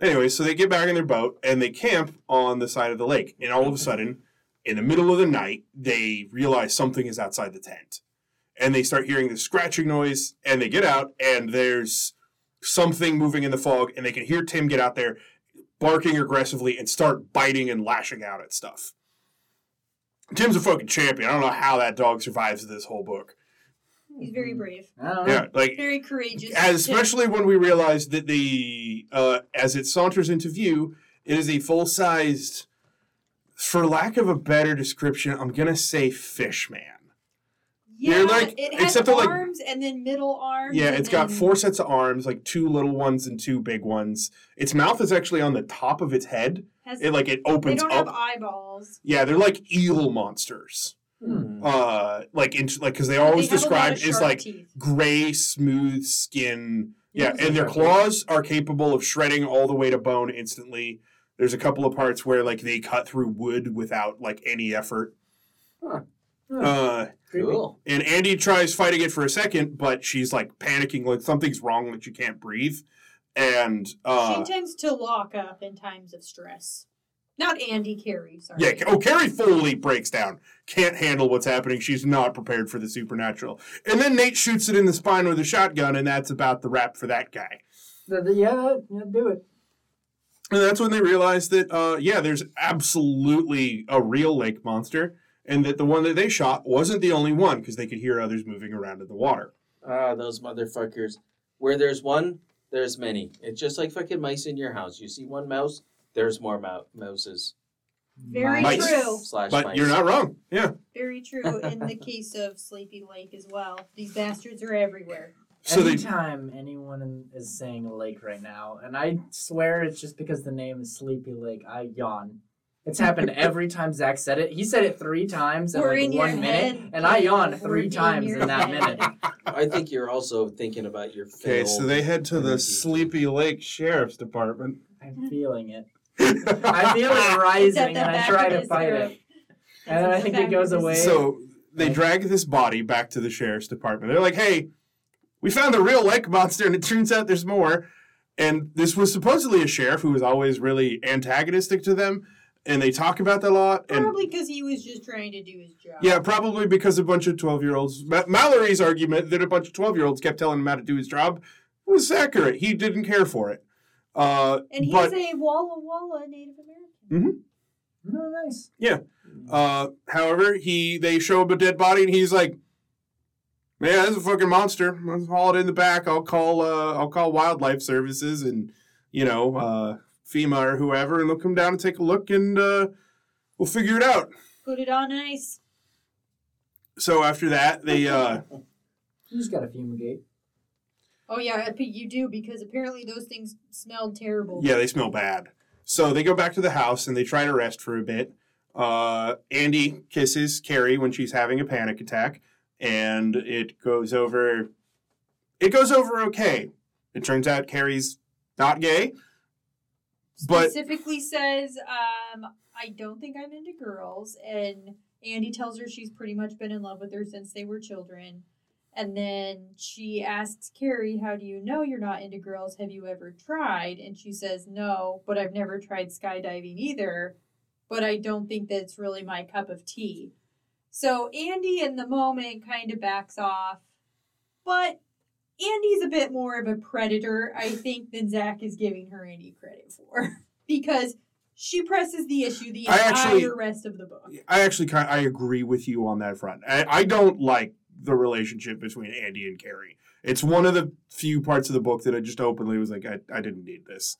Anyway, so they get back in their boat and they camp on the side of the lake. And all of a sudden, in the middle of the night, they realize something is outside the tent. And they start hearing this scratching noise and they get out and there's something moving in the fog and they can hear Tim get out there barking aggressively and start biting and lashing out at stuff. Tim's a fucking champion. I don't know how that dog survives this whole book. He's very brave, I don't know. Yeah, like very courageous. as especially when we realize that the uh, as it saunters into view, it is a full sized, for lack of a better description, I'm gonna say fish man. Yeah, They're like- it has except they're like- arms and then middle arms. Yeah, and it's got then- four sets of arms, like two little ones and two big ones. Its mouth is actually on the top of its head. Has, It like it opens. they opens don't up. have eyeballs. yeah, they're like eel monsters. Hmm. Uh, like in, like because they are They always have a lot of described as like teeth. gray, smooth skin. Yeah, Yeah, and their claws are capable of shredding all the way to bone instantly. There's a couple of parts where like they cut through wood without like any effort. Huh. Uh, Cool. and Andy tries fighting it for a second, but she's like panicking, like something's wrong, like she can't breathe. And uh, she tends to lock up in times of stress. Not Andy Carrie, sorry. yeah, oh, Carrie fully breaks down, can't handle what's happening. She's not prepared for the supernatural. And then Nate shoots it in the spine with a shotgun, and that's about the wrap for that guy. The- the- yeah, yeah, do it. And that's when they realize that, uh, yeah, there's absolutely a real lake monster, and that the one that they shot wasn't the only one because they could hear others moving around in the water. Ah, those motherfuckers. Where there's one, there's many. It's just like fucking mice in your house. You see one mouse, there's more mou- mouses. Very Mice. true. Slash But mice. you're not wrong. Yeah. Very true in the case of Sleepy Lake as well. These bastards are everywhere. So they Anytime anyone is saying a lake right now, and I swear it's just because the name is Sleepy Lake, I yawn. It's happened every time Zach said it. He said it three times in We're like in one minute, head, and I Caleb. yawned We're three in times in that head. minute. I think you're also thinking about your Okay, so they head to the energy. Sleepy Lake Sheriff's Department. I'm feeling it. I feel it rising, and I try to fight throat. it. And then I think it goes away. So they drag this body back to the sheriff's department. They're like, "Hey, we found the real lake monster, and it turns out there's more." And this was supposedly a sheriff who was always really antagonistic to them, and they talk about that a lot. And Probably because he was just trying to do his job. yeah, probably because a bunch of twelve-year-olds. Ma- Mallory's argument that a bunch of twelve-year-olds kept telling him how to do his job was accurate. He didn't care for it. Uh, And he's but a Walla Walla Native American. Mm-hmm. Oh, nice. Yeah. Uh, however, he they show him a dead body, and he's like, "Man, this is a fucking monster. Let's haul it in the back. I'll call uh, I'll call wildlife services and you know uh, FEMA or whoever, and they'll come down and take a look, and uh, we'll figure it out." Put it on ice. So after that, they uh, You just got to fumigate. Oh yeah, I you do because apparently those things smelled terrible. yeah they smell bad. So they go back to the house and they try to rest for a bit. Uh, Andy kisses Carrie when she's having a panic attack, and it goes over. It goes over okay. It turns out Carrie's not gay, but Specifically says, um, I don't think I'm into girls, and Andy tells her she's pretty much been in love with her since they were children. And then she asks Carrie, How do you know you're not into girls? Have you ever tried? And she says, No, but I've never tried skydiving either. But I don't think that's really my cup of tea. So Andy, in the moment, kind of backs off. But Andy's a bit more of a predator, I think, than Zach is giving her any credit for. because she presses the issue the I entire actually- rest of the book. I actually kind I agree with you on that front. I, I don't like the relationship between Andy and Carrie. It's one of the few parts of the book that I just openly was like, I, I didn't need this.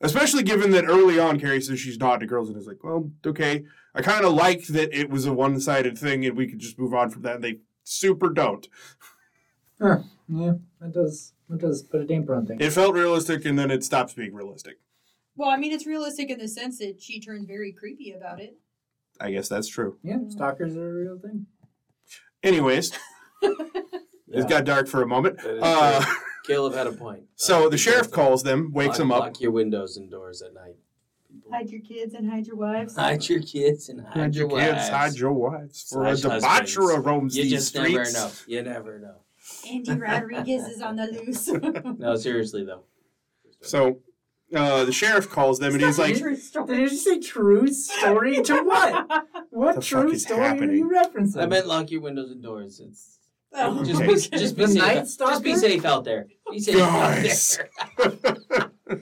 Especially given that early on Carrie says she's not to girls and is like, well, okay. I kind of like that it was a one sided thing and we could just move on from that. And they super don't. Yeah, that does that does put a damper on things. It felt realistic and then it stops being realistic. Well, I mean, it's realistic in the sense that she turns very creepy about it. I guess that's true. yeah, stalkers are a real thing. Anyways, Yeah, it got dark for a moment. Uh. Caleb had a point. so Uh, the sheriff calls them, wakes Lock- them up. Lock your windows and doors at night. Hide your kids and hide your wives. Hide your kids and hide, Hide your your kids, wives. hide your wives. For a Slash debaucher husbands. roams You these just streets. never know. You never know. Andy Rodriguez is on the loose. No, seriously though. So uh, the sheriff calls them and he's like, Did story. you say true story to what? What The true fuck is story are you referencing? I meant lock your windows and doors. It's Oh, just Okay. be just be The safe. Night Just be safe out there. Be safe Guys. out there.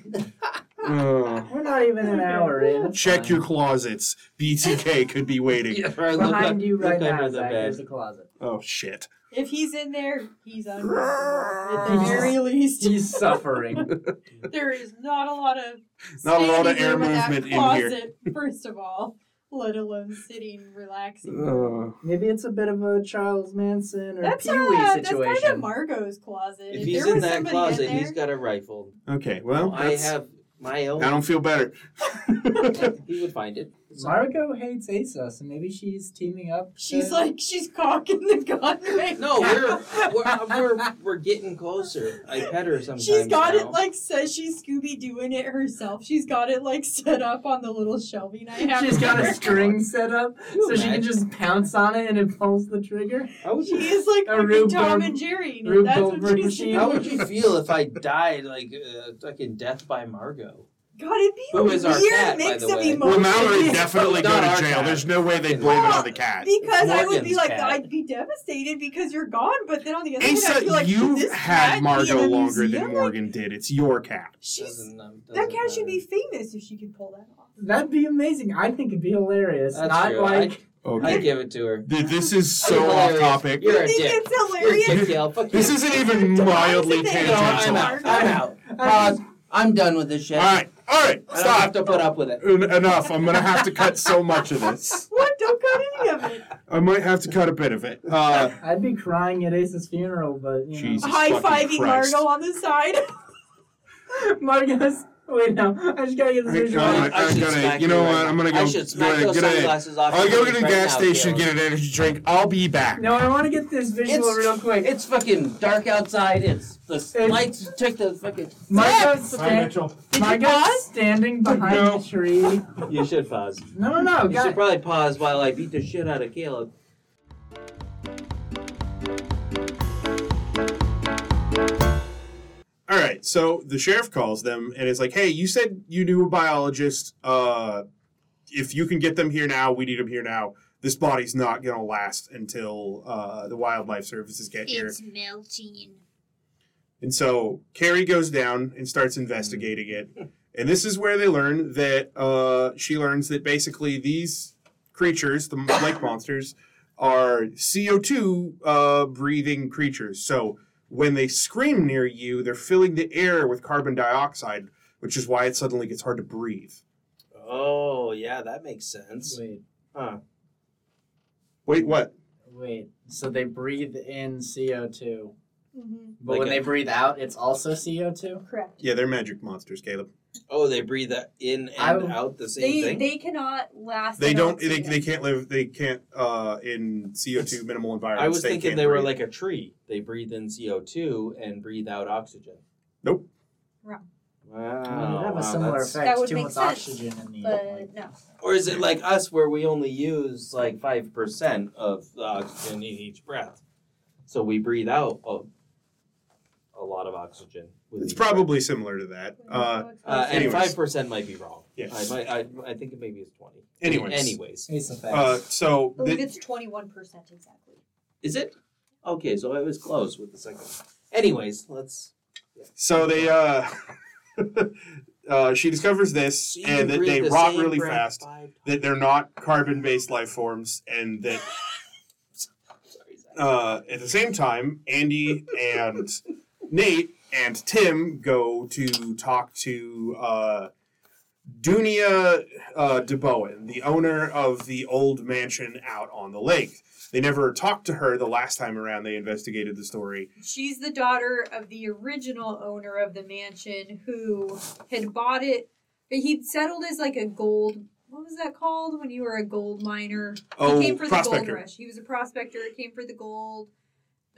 uh, We're not even an hour in. Check fine. your closets. BTK could be waiting. Yeah, or look Behind up- you right look now, under the Zach, bed. there's a closet. Oh shit. If he's in there, he's uncomfortable. At the very least, He's suffering. there is not a lot of Not a lot of standing air room in that movement in here. closet, First of all, let alone sitting, relaxing. Uh, Maybe it's a bit of a Charles Manson or That's, Pee uh, Wee that's situation. kind of Margot's closet. If If he's there in was that somebody closet, in there, he's got a rifle. okay, well, I that's- have my own. I don't feel better. he would find it. It's all Margot hates Asa, so maybe she's teaming up. she's to- like she's cocking the gun right No, we're, we're we're we're getting closer. I pet her sometimes. She's got now. it like says she's Scooby doing it herself. She's got it like set up on the little shelving I have. She's for got a her. string set up so she can just pounce on it and it pulls the trigger. How would She you, is like A Rube Tom Gold- and Jerry. Rube That's what Goldberg she's machine. doing. how would you feel if I died like uh, fucking death by Margot? God, it'd be Who a is our weird cat, by the of way? Well, emotions. Mallory definitely go Not our to jail. cat. There's no way they'd blame it on the cat. Because I would be Morgan's like, cat. I'd be devastated because you're gone. But then on the other hand, I Asa, feel like should you've this had cat be in Margot a longer museum? than Like, Morgan did. It's your cat. she's, Doesn't, um, that doesn't cat should matter. be famous if she could pull that off. That'd be amazing. I think it'd be hilarious. That's Not true. like Okay. I'd give it to her. Th- This is so off hilarious. topic. You're you a think dick. it's You're a hilarious? dick, Gail. Fuck This you. isn't even mildly and they- No, I'm tangential. out. I'm out. I Pause. I'm done with this shit. All right, all right, I don't have to put up with it. En- Enough. I'm gonna have to cut so much of this. What? Don't cut any of it. I might have to cut a bit of it. Uh, I'd be crying at Ace's funeral, but you know. Jesus. High fucking fiving Christ. Margot on the side. Marcus, wait no, I just gotta get this Hey, visual. John, out. I- I'm should gonna- you know what, now. I'm gonna go- I should smack go- those get a- sunglasses off. I'll go face to the right gas now, station, Gail. get an energy drink. I'll be back. No, I want to get this visual It's- real quick. It's fucking dark outside. It's the It's- lights. Check the fucking. Marcus, Hi, sta- Mitchell. Marcus standing behind No. the tree. You should pause. No, no, no. You guy- should probably pause while I beat the shit out of Caleb. All right, so the sheriff calls them and is like, "Hey, you said you knew a biologist. Uh, if you can get them here now, we need them here now. This body's not gonna last until uh, the wildlife services get here." It's melting. And so Carrie goes down and starts investigating it. And this is where they learn that uh, she learns that basically these creatures, the lake monsters, are CO2 uh, breathing creatures. So when they scream near you, they're filling the air with carbon dioxide, which is why it suddenly gets hard to breathe. Oh yeah, that makes sense. Wait, Huh. Wait, what? wait. So they breathe in CO2, Mm-hmm. but Like when a- they breathe out, it's also CO2. Correct. Yeah, they're magic monsters, Caleb. Oh, they breathe that in I and would- out the same They thing. they cannot last. They don't. They, they can't live. They can't uh, in CO2 minimal environments. I was they thinking can't they were breathe. like a tree. They breathe in CO two and breathe out oxygen. Nope. Wrong. Wow. It would have a similar that's- effect. That would Too make much sense, oxygen in the But no. Or is it like us where we only use like 5% of the oxygen in each breath? So we breathe out a, a lot of oxygen. With It's each probably similar to that. Uh. Uh, and 5% might be wrong. Yeah. I, might, I, I think it maybe is 20. Anyways. Anyways. It's effect. uh, so I believe the- it's 21% exactly. Is it? Okay, so I was close with the second one. Anyways, let's. So they, uh, uh, she discovers this, So and that they the rot really fast. That they're not carbon-based life forms, and that. Sorry, uh, at the same time, Andy and Nate and Tim go to talk to uh, Dunia uh, DeBowen, the owner of the old mansion out on the lake. They never talked to her the last time around they investigated the story. She's the daughter of the original owner of the mansion who had bought it. He'd settled as like a gold. What was that called when you were a gold miner? Oh, he came for the gold rush. He was a prospector. Came for the gold.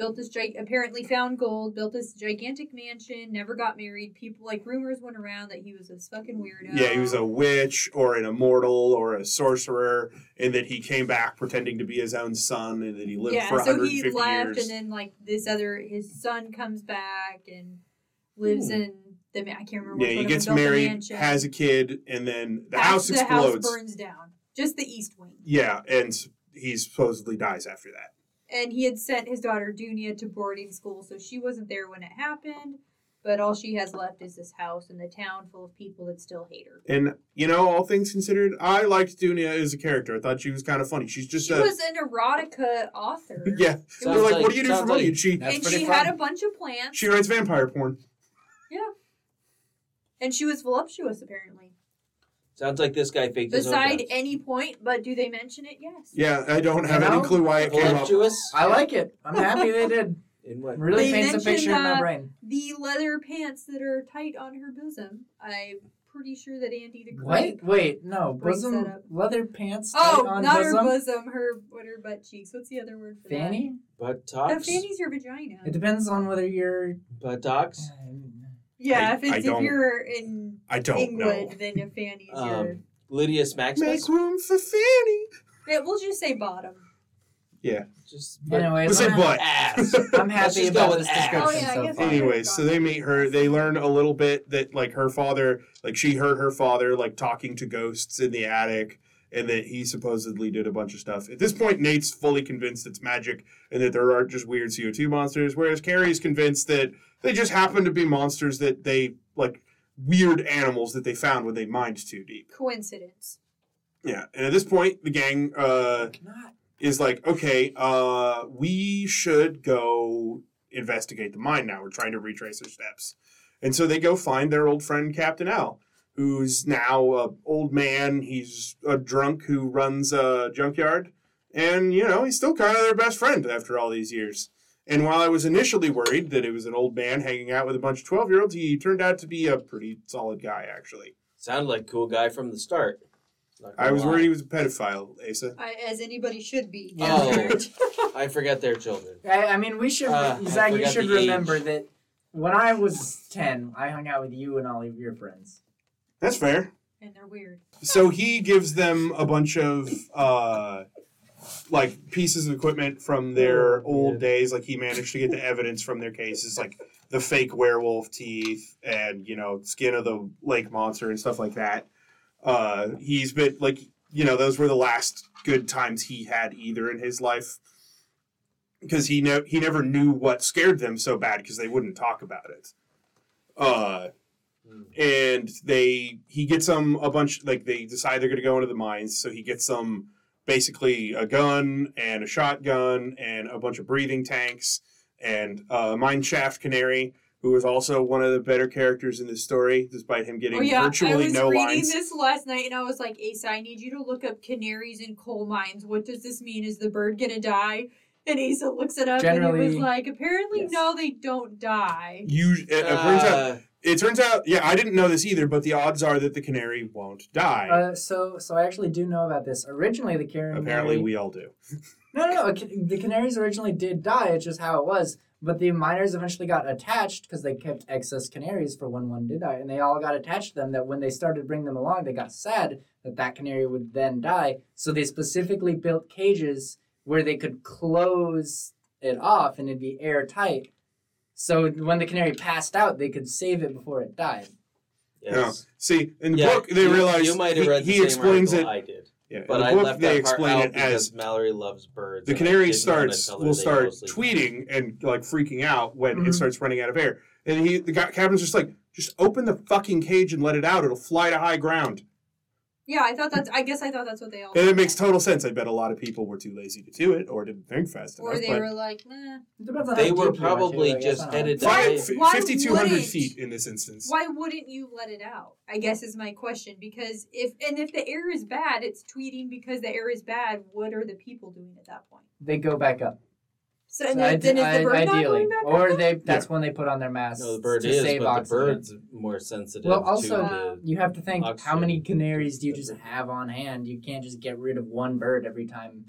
Built this. Apparently found gold. Built this gigantic mansion. Never got married. People like rumors went around that he was this fucking weirdo. Yeah, he was a witch or an immortal or a sorcerer, and that he came back pretending to be his own son, and that he lived yeah. for So 150 he left, years. and then like this other, his son comes back and lives in the. I can't remember. yeah, he gets of them built the married, has a kid, and then the house the explodes. house burns down. Just the east wing. Yeah, and he supposedly dies after that. And he had sent his daughter Dunia to boarding school, so she wasn't there when it happened. But all she has left is this house and the town full of people that still hate her. And you know, all things considered, I liked Dunia as a character. I thought she was kind of funny. She's just She a was an erotica author. yeah. They're like, like- what do you do for money? like- and she and she fun. had a bunch of plants. she writes vampire porn. Yeah, and she was voluptuous, apparently. Sounds like this guy faked his own Beside death. any point, but do they mention it? Yes. Yeah, I don't have You any know, clue why it came up. Voluptuous? I like it. I'm happy they did. In what? Really They paints a mentioned, picture in my uh, brain. The leather pants that are tight on her bosom. I'm pretty sure that Andy the What? Great. Wait, no. Brings Bosom, up. leather pants. Oh, tight on not her bosom, her what her butt cheeks. What's the other word for that? Fanny. Butt that? No, talks? fanny's your vagina. It depends on whether you're. Butt talks? Yeah, I- if it's I if don't- you're in I don't England, know. then a fanny's your. Um, Lydia smacks Make us? room for Fanny. Yeah, we'll just say bottom. Yeah. Just anyway, Let's say butt. ass. I'm happy just go about with this ass. description Oh, yeah, so guess far. I- so they meet her. They learn a little bit that like her father, like she heard her father like talking to ghosts in the attic, and that he supposedly did a bunch of stuff. At this point, Nate's fully convinced it's magic and that there aren't just weird CO two monsters, whereas Carrie's convinced that they just happen to be monsters that they like weird animals that they found when they mined too deep. Coincidence. Yeah, and at this point, the gang uh, Not. is like, okay, uh, we should go investigate the mine now. We're trying to retrace their steps. And so they go find their old friend Captain Al, who's now a old man. He's a drunk who runs a junkyard. And, you know, he's still kind of their best friend after all these years. And while I was initially worried that it was an old man hanging out with a bunch of 12 year olds, he turned out to be a pretty solid guy, actually. Sounded like cool guy from the start. I was lie. worried he was a pedophile, Asa. I, as anybody should be. Oh. I forget their children. I, I mean, we should. Uh, I Zach, you forgot should the age. remember that when I was ten, I hung out with you and all of your friends. That's fair. and they're weird. so he gives them a bunch of uh like pieces of equipment from their Oh, old days like he managed to get the evidence from their cases like the fake werewolf teeth and you know skin of the lake monster and stuff like that. Uh he's been like you know those were the last good times he had either in his life. Because he ne- he never knew what scared them so bad because they wouldn't talk about it. Uh Hmm. and they he gets them a bunch like they decide they're going to go into the mines so he gets them basically a gun and a shotgun and a bunch of breathing tanks and uh, mine shaft canary who is also one of the better characters in this story despite him getting Oh yeah, I virtually was no reading lines this last night and I was like, Asa, I need you to look up canaries in coal mines. What does this mean? Is the bird gonna die? And Asa looks it up and it was like, apparently yes. no, they don't die. you it, it brings up Uh, it turns out, yeah, I didn't know this either, but the odds are that the canary won't die. Uh, so, so I actually do know about this. Originally, the canary. Apparently, we all do. No, no, no. The canaries originally did die. It's just how it was. But the miners eventually got attached because they kept excess canaries for when one did die, and they all got attached to them. That when they started bringing them along, they got sad that that canary would then die. So they specifically built cages where they could close it off and it'd be airtight. So when the canary passed out, they could save it before it died. Yes. See, in the Yeah, book, they you, realize you might have he, read the he same explains it. I did, Yeah, but in I the book, left they that part explain out it as Mallory loves birds. the canary starts will start mostly- tweeting and like freaking out when it Mhm. starts running out of air. And he the guy, captain's just like, just open the fucking cage and let it out. It'll fly to high ground. Yeah, I thought that's. I guess I thought that's what they all. And it makes total sense. I bet a lot of people were too lazy to do it or didn't think fast enough. Or they but were like, nah. It depends on They were deep too, probably guess. just I don't headed Why- down. Five, why 5,200 wouldn't- feet in this instance. Why wouldn't you let it out? I guess is my question because if and if the air is bad, it's tweeting because the air is bad. What are the people doing at that point? They go back up. So and So then, ide- then is the i- bird not ideally, going back or up? they that's when they put on their masks. No, the bird to is, save but oxygen. the bird's more sensitive Well, also, to the. You have to think how many canaries do you just have on hand? You can't just get rid of one bird every time.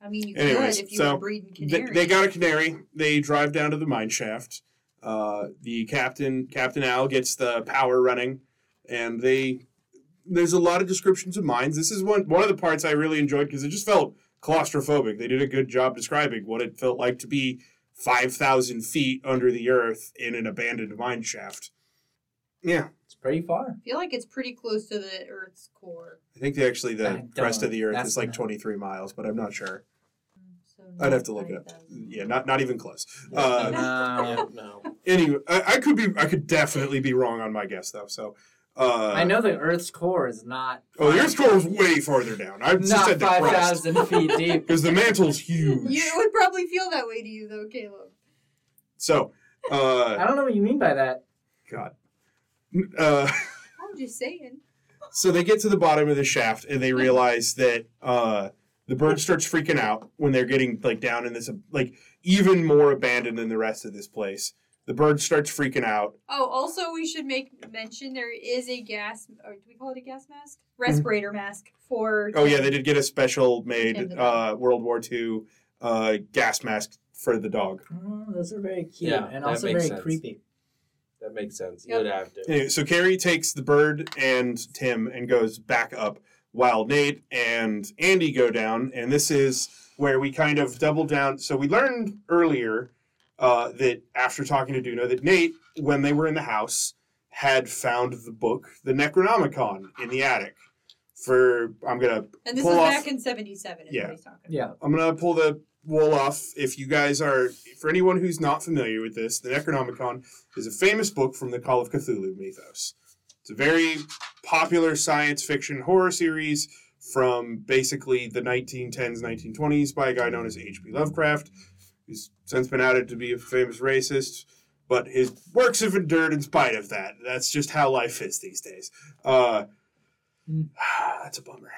I mean, you Anyways, could if you so were breeding They, they got a canary. They drive down to the mine shaft. Uh, the captain, Captain Al, gets the power running, and they. There's a lot of descriptions of mines. This is one one of the parts I really enjoyed because it just felt claustrophobic. They did a good job describing what it felt like to be five thousand feet under the earth in an abandoned mine shaft. Yeah, It's pretty far. I feel like it's pretty close to the Earth's core. I think they actually the rest of the earth is like not- 23 miles, but I'm not sure. So I'd have to look it up. 9,000. Yeah, not not even close. Uh, No. no. Anyway, I, I could be, I could definitely be wrong on my guess though. So, uh, I know the Earth's core is not. Oh, the Earth's core is way farther down. I just not said the five crust thousand feet deep. because the mantle's huge. You it would probably feel that way to you though, Caleb. So, uh, I don't know what you mean by that. God. Uh, I'm just saying. so they get to the bottom of the shaft and they realize that uh, the bird starts freaking out when they're getting like down in this like even more abandoned than the rest of this place. The bird starts freaking out. Oh, also we should make mention there is a gas or do we call it a gas mask? Respirator mask for Oh yeah, they did get a special made uh, World War II uh, gas mask for the dog. Oh, those are very cute Yeah, and also very sense. creepy. That makes sense. Yep. You would have to. Anyway, so Carrie takes the bird and Tim and goes back up while Nate and Andy go down. And this is where we kind of double down. So we learned earlier uh, that after talking to Dunia, that Nate, when they were in the house, had found the book, the Necronomicon, in the attic. For I'm gonna and this pull is off- back in seventy seven Yeah. what he's talking Yeah. I'm gonna pull the wool off. If you guys are, for anyone who's not familiar with this, the Necronomicon is a famous book from the Call of Cthulhu mythos. It's a very popular science fiction horror series from basically the 1910s, 1920s by a guy known as H.P. Lovecraft, who's since been outed to be a famous racist. But his works have endured in spite of that. That's just how life is these days. Uh, Hmm. that's a bummer.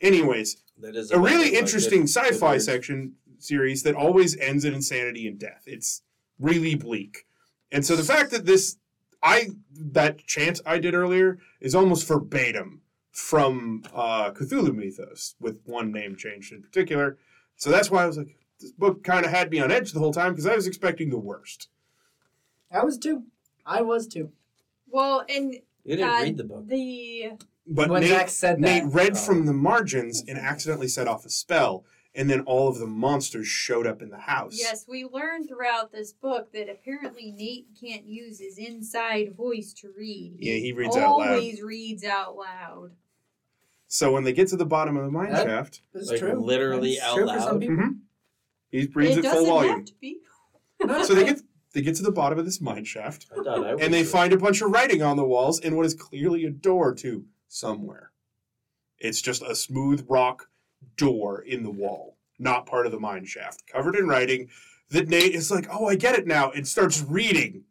Anyways, That is a bunch really of, interesting good- good sci-fi words. section series that always ends in insanity and death. It's really bleak. And so the fact that this I that chant I did earlier is almost verbatim from uh, Cthulhu mythos with one name changed in particular. So that's why I was like this book kind of had me on edge the whole time because I was expecting the worst. I was too. I was too. Well, and You didn't uh, read the book. the But when Nate, Zach said Nate that, read oh. from the margins and accidentally set off a spell, and then all of the monsters showed up in the house. yes, we learned throughout this book that apparently Nate can't use his inside voice to read. Yeah, he reads out loud. He always reads out loud. So when they get to the bottom of the mine That- shaft, It's Like, true. literally It's out true for some loud? people. Mhm. He reads it it, full volume. have to be. So they get they get to the bottom of this mine shaft, I thought I and they was- find a bunch of writing on the walls and what is clearly a door to somewhere. It's just a smooth rock door in the wall, not part of the mine shaft, covered in writing. That Nate is like, "Oh, I get it now," and starts reading.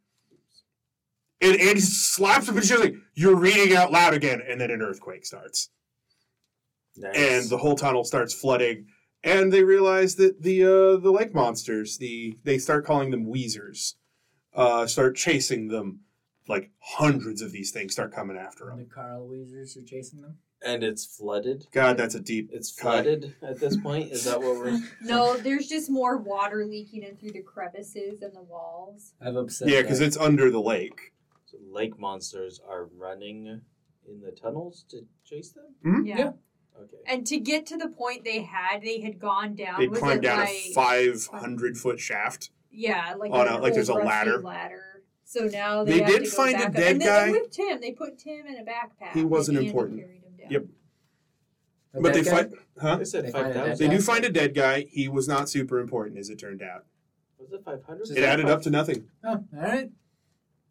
And Andy slaps him and she's like, "You're reading out loud again," and then an earthquake starts. Nice. and the whole tunnel starts flooding and they realize that the uh, the lake monsters the they start calling them weezers uh, start chasing them like hundreds of these things start coming after them. The them. Carl Weezers are chasing them. And it's flooded. God, that's a deep. It's cut. flooded at this point. Is that what we're? No, there's just more water leaking in through the crevices and the walls. I've upset. Yeah, because it's under the lake. So lake monsters are running in the tunnels to chase them. Yeah. Yeah. Okay. And to get to the point they had, they had gone down. They climbed down like, a five hundred foot shaft. Yeah, like on an a- like there's a ladder. ladder. So now they, They have did to go find a back up. dead and then guy. They whipped Tim. They put Tim in a backpack. He wasn't important. carried him down. Yep. The But they dead guy? fight, huh? They said They find a dead. They do find a dead guy. He was not super important, as it turned out. Was it five hundred? It added up to nothing. Oh, all right.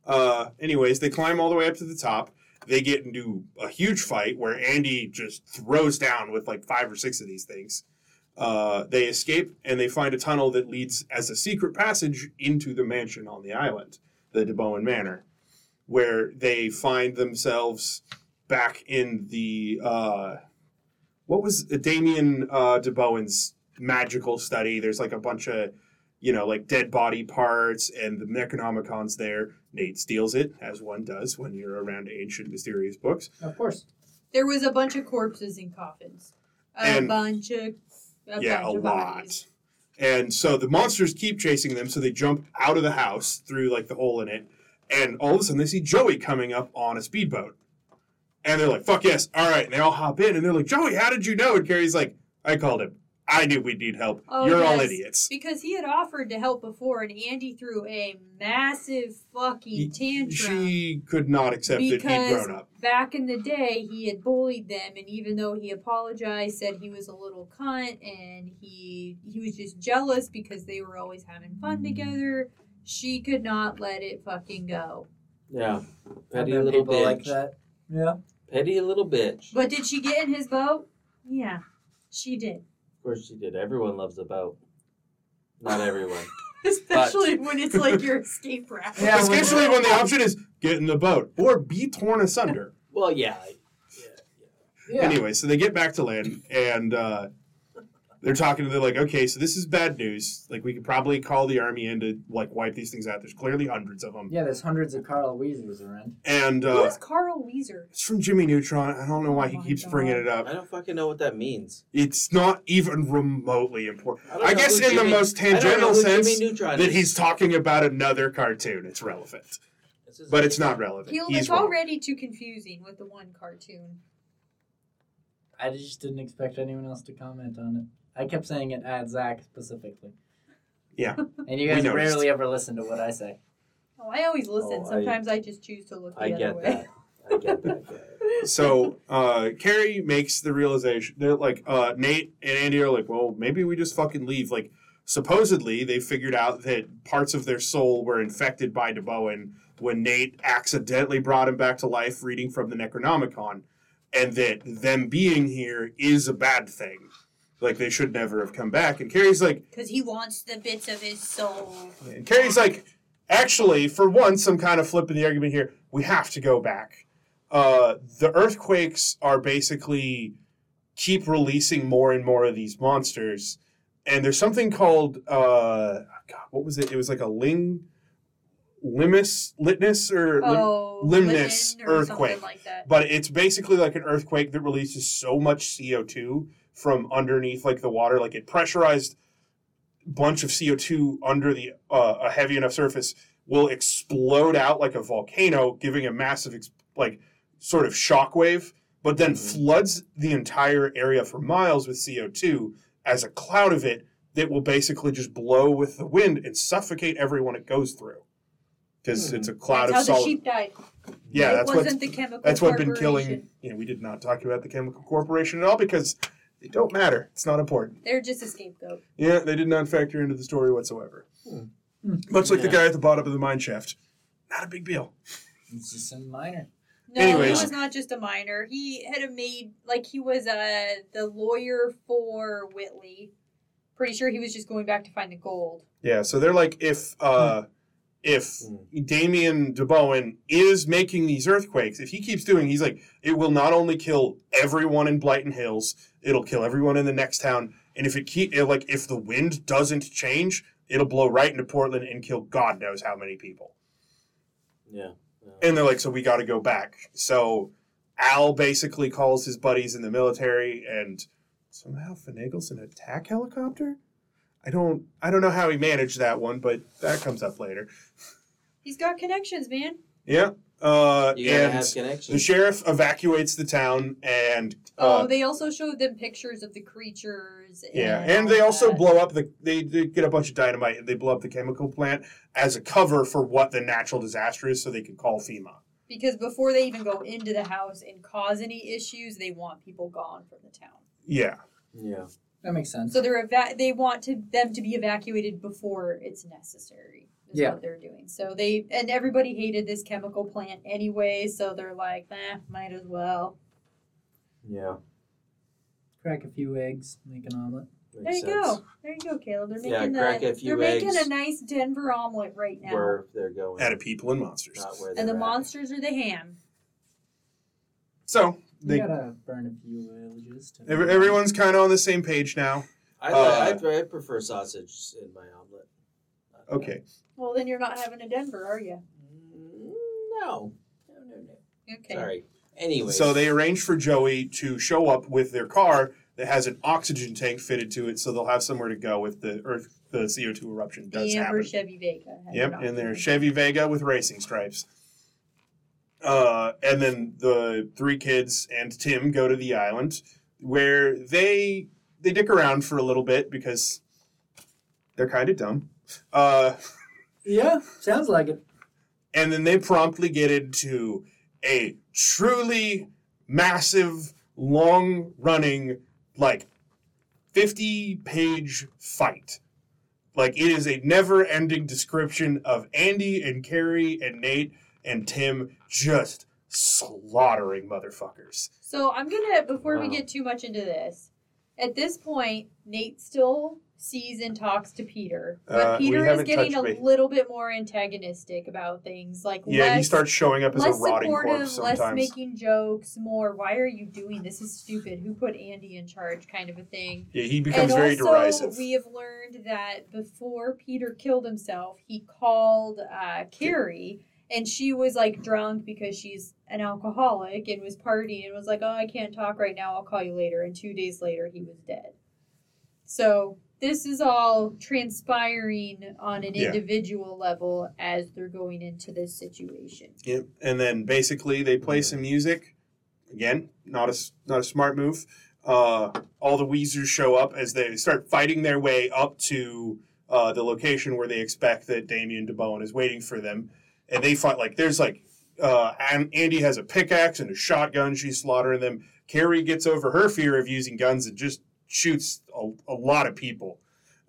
Uh, anyways, they climb all the way up to the top. They get into a huge fight where Andy just throws down with like five or six of these things. Uh, they escape and they find a tunnel that leads as a secret passage into the mansion on the island, the DeBowen Manor, where they find themselves back in the uh, what was Damien uh, DeBowen's magical study. There's like a bunch of you know, like dead body parts, and the Necronomicon's there. Nate steals it, as one does when you're around ancient, mysterious books. Of course. There was a bunch of corpses in coffins. A And- bunch of. A yeah, bunch a of lot. bodies. And so the monsters keep chasing them, so they jump out of the house through like the hole in it, and all of a sudden they see Joey coming up on a speedboat. And they're like, fuck yes, all right. And they all hop in, and they're like, Joey, how did you know? And Carrie's like, I called him. I knew we'd need help. Oh, You're all idiots. Because he had offered to help before, and Andy threw a massive fucking tantrum. She could not accept that he'd grown up. Back in the day, he had bullied them, and even though he apologized, said he was a little cunt, and he he was just jealous because they were always having fun together. She could not let it fucking go. Yeah. Petty met little bitch. like that. Yeah. Petty little bitch. But did she get in his boat? Yeah, she did. Of course she did. Everyone loves a boat. Not everyone. Especially when it's like your escape route. Yeah, Especially when the option is get in the boat or be torn asunder. well, yeah. I- yeah, yeah. Yeah. Anyway, so they get back to land and uh, they're talking to they're like, okay, so this is bad news. Like we could probably call the army in to like wipe these things out. There's clearly hundreds of them. Yeah, there's hundreds of Carl Wheezers around. And uh, Who's Carl Wheezer? it's from Jimmy Neutron. I don't know why Oh he keeps God. bringing it up I don't fucking know what that means. It's not even remotely important. don't I, guess who in the most I don't know tangential sense Jimmy Neutron that is. he's talking about another cartoon, it's relevant. But it's not relevant. He'll, He's it's wrong. already too confusing with the one cartoon. I just didn't expect anyone else to comment on it. I kept saying it at Zach specifically. Yeah. And you guys rarely ever listen to what I say. Oh, I always listen. Oh, I- Sometimes I, just choose to look the I other get way. that. I get that. guy. so uh, Carrie makes the realization that like uh, Nate and Andy are like, well, maybe we just fucking leave. Like, supposedly they figured out that parts of their soul were infected by DeBowen when Nate accidentally brought him back to life, reading from the Necronomicon, and that them being here is a bad thing. Like they should never have come back. And Carrie's like, Because he wants the bits of his soul. and Carrie's like, actually, for once, I'm kind of flipping the argument here. We have to go back. Uh, the earthquakes are basically keep releasing more and more of these monsters, and there's something called uh, God, what was it? It was like a ling, limus, litness, or lim- Oh, limnus Linden or earthquake. like but it's basically like an earthquake that releases so much CO2 from underneath like the water like it pressurized bunch of CO2 under the uh, a heavy enough surface will explode out like a volcano giving a massive ex- like sort of shock wave but then Mhm. floods the entire area for miles with CO2 as a cloud of it that will basically just blow with the wind and suffocate everyone it goes through because Hmm. it's a cloud that's of how the sheep died. yeah it that's wasn't what's the chemical that's what been killing. You know, we did not talk about the chemical corporation at all because they don't matter. It's not important. They're just a scapegoat. Yeah, they did not factor into the story whatsoever. Hmm. Hmm. Much like the guy at the bottom of the mine shaft. Not a big deal. It's just a minor. No, Anyways. he was not just a minor. He had a made like he was uh the lawyer for Whitley. Pretty sure he was just going back to find the gold. Yeah, so they're like if uh if Damien DeBowen is making these earthquakes, if he keeps doing, he's like, it will not only kill everyone in Blyton Hills, it'll kill everyone in the next town, and if it keep it, like if the wind doesn't change, it'll blow right into Portland and kill God knows how many people. Yeah. and they're like, so we got to go back. So Al basically calls his buddies in the military, and somehow finagles an attack helicopter. I don't, I don't know how he managed that one, but that comes up later. He's got connections, man. Yeah. Uh, You and have the sheriff evacuates the town, and Oh, uh, they also showed them pictures of the creatures. yeah, and, and they also that. blow up the. They, they get a bunch of dynamite and they blow up the chemical plant as a cover for what the natural disaster is, so they could call FEMA. because before they even go into the house and cause any issues, they want people gone from the town. Yeah. yeah. That makes sense. So they're eva- they want to them to be evacuated before it's necessary. Is Yeah. what they're doing. So they and everybody hated this chemical plant anyway, so they're like, eh, might as well. Yeah. Crack a few eggs, make an omelet. There you sense. go. There you go, Caleb. They're making Yeah, making crack the, a few they're making a nice Denver omelet right now. Where they're going. Out of people and monsters. Not where and the at. monsters are the ham. So You they, gotta burn a few villages. Every- everyone's kind of on the same page now. I, Uh, I, I prefer sausage in my omelet. Not that. Okay. Well, then you're not having a Denver, are you? Mm, No. No, no, no. Okay. Sorry. Anyway. So they arrange for Joey to show up with their car that has an oxygen tank fitted to it, so they'll have somewhere to go if the Earth the CO two eruption does The Amber happen. Chevy Vega. has Yep, an in their. Chevy Vega with racing stripes. Uh, and then the three kids and Tim go to the island where they they dick around for a little bit because they're kind of dumb. Uh, Yeah, sounds like it. and then they promptly get into a truly massive, long running, like 50 page fight. Like it is a never ending description of Andy and Carrie and Nate and Tim just slaughtering motherfuckers. So I'm gonna before we get too much into this. At this point, Nate still sees and talks to Peter, but Uh, Peter is getting a base. little bit more antagonistic about things, like Yeah, less, he starts showing up as a rotting corpse less making jokes, more "Why are you doing this? Is stupid. Who put Andy in charge?" kind of a thing. yeah, he becomes and very also, derisive. we have learned that before Peter killed himself, he called uh, Carrie, and she was like drunk because she's an alcoholic and was partying and was like, "Oh, I can't talk right now. I'll call you later." And two days later, he was dead. So this is all transpiring on an Yeah. individual level as they're going into this situation. Yep. And then basically they play some music. Again, not a not a smart move. Uh, all the Weezers show up as they start fighting their way up to uh, the location where they expect that Damien DeBowen is waiting for them, and they fight like there's like uh, An- Andy has a pickaxe and a shotgun. She's slaughtering them. Carrie gets over her fear of using guns and just shoots a, a lot of people.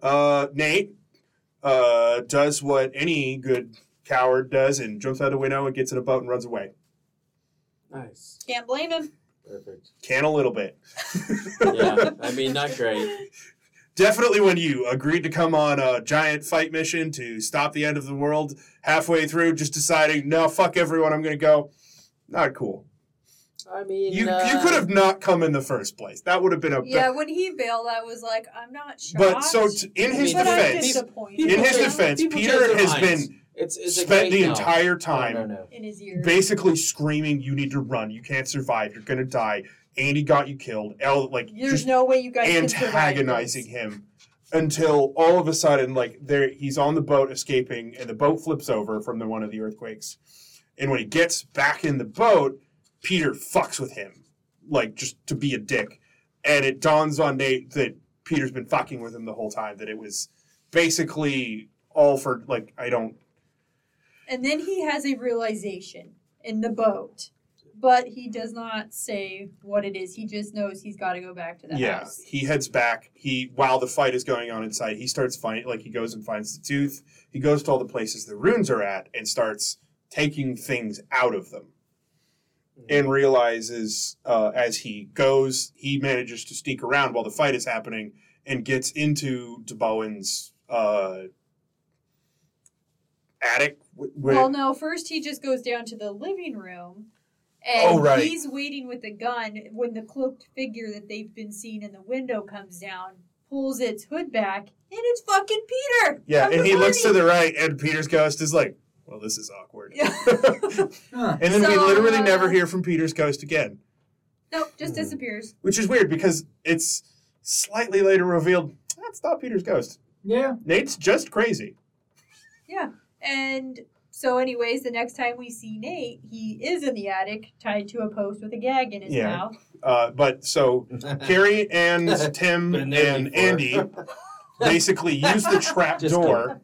Uh, Nate uh, does what any good coward does and jumps out a window and gets in a boat and runs away. Nice. Can't blame him. Perfect. Can a little bit. Yeah. I mean, not great. Definitely when you agreed to come on a giant fight mission to stop the end of the world halfway through, just deciding, no, fuck everyone, I'm going to go. Not cool. I mean, You uh, you could have not come in the first place. That would have been a. Yeah, when he bailed, I was like, I'm not shocked. But so t- in his but defense, in his defense, change- people Peter has minds. been It's, it's spent great- the no. entire time No, no, no. in his ear. basically screaming, "You need to run. You can't survive. You're gonna die." Andy got you killed. El like There's no way you guys antagonizing him until all of a sudden, like there, he's on the boat escaping, and the boat flips over from the one of the earthquakes. And when he gets back in the boat, Peter fucks with him, like just to be a dick. And it dawns on Nate that Peter's been fucking with him the whole time. That it was basically all for like I don't. And then he has a realization in the boat, but he does not say what it is. He just knows he's got to go back to the yeah, house. he heads back. He while the fight is going on inside, he starts finding like he goes and finds the tooth. He goes to all the places the runes are at and starts taking things out of them. And realizes uh, as he goes, he manages to sneak around while the fight is happening and gets into DeBowen's uh, attic. where- Well, no, first he just goes down to the living room. And Oh, right. he's waiting with the gun when the cloaked figure that they've been seeing in the window comes down, pulls its hood back, and it's fucking Peter. yeah, and he looks to the right, and Peter's ghost is like, well, this is awkward. Yeah. Huh. and then we literally uh, never hear from Peter's ghost again, nope, just disappears. which is weird because it's slightly later revealed that's not Peter's ghost. Yeah. Nate's just crazy. Yeah. And so, anyways, the next time we see Nate, he is in the attic, tied to a post with a gag in his Yeah. mouth. Uh, but so Carrie and Tim and. Andy basically use the trap Just door.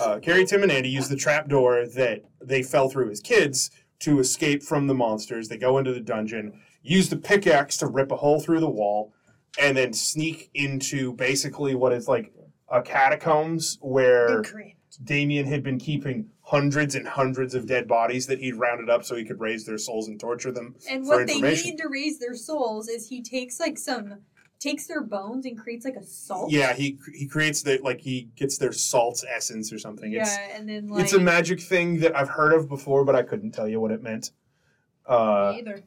Uh, Carrie, Tim, and Andy use the trap door that they fell through as kids to escape from the monsters. They go into the dungeon, use the pickaxe to rip a hole through the wall, and then sneak into basically what is like a catacombs where Damien had been keeping hundreds and hundreds of dead bodies that he'd rounded up so he could raise their souls and torture them. And for what they need to raise their souls is he takes like some, takes their bones and creates like a salt. Yeah, he he creates the like he gets their salt essence or something. Yeah, It's and then like. it's a magic thing that I've heard of before, but I couldn't tell you what it meant. Uh, either.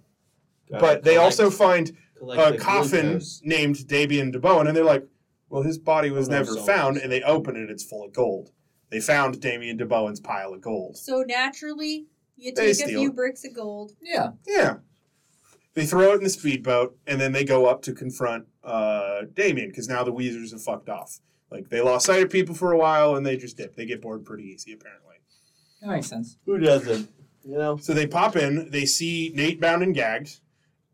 but they also find a coffin glucose. named Damien DeBowen, and they're like, "Well, his body was Oh, never souls. found," and they open it; it's full of gold. They found Damien DeBowen's pile of gold. So naturally, you take a few bricks of gold. Yeah. Yeah. They throw it in the speedboat, and then they go up to confront uh, Damien because now the Weezers have fucked off. Like they lost sight of people for a while, and they just dip. They get bored pretty easy, apparently. That makes sense. Who doesn't? You know? So they pop in, they see Nate bound and gagged,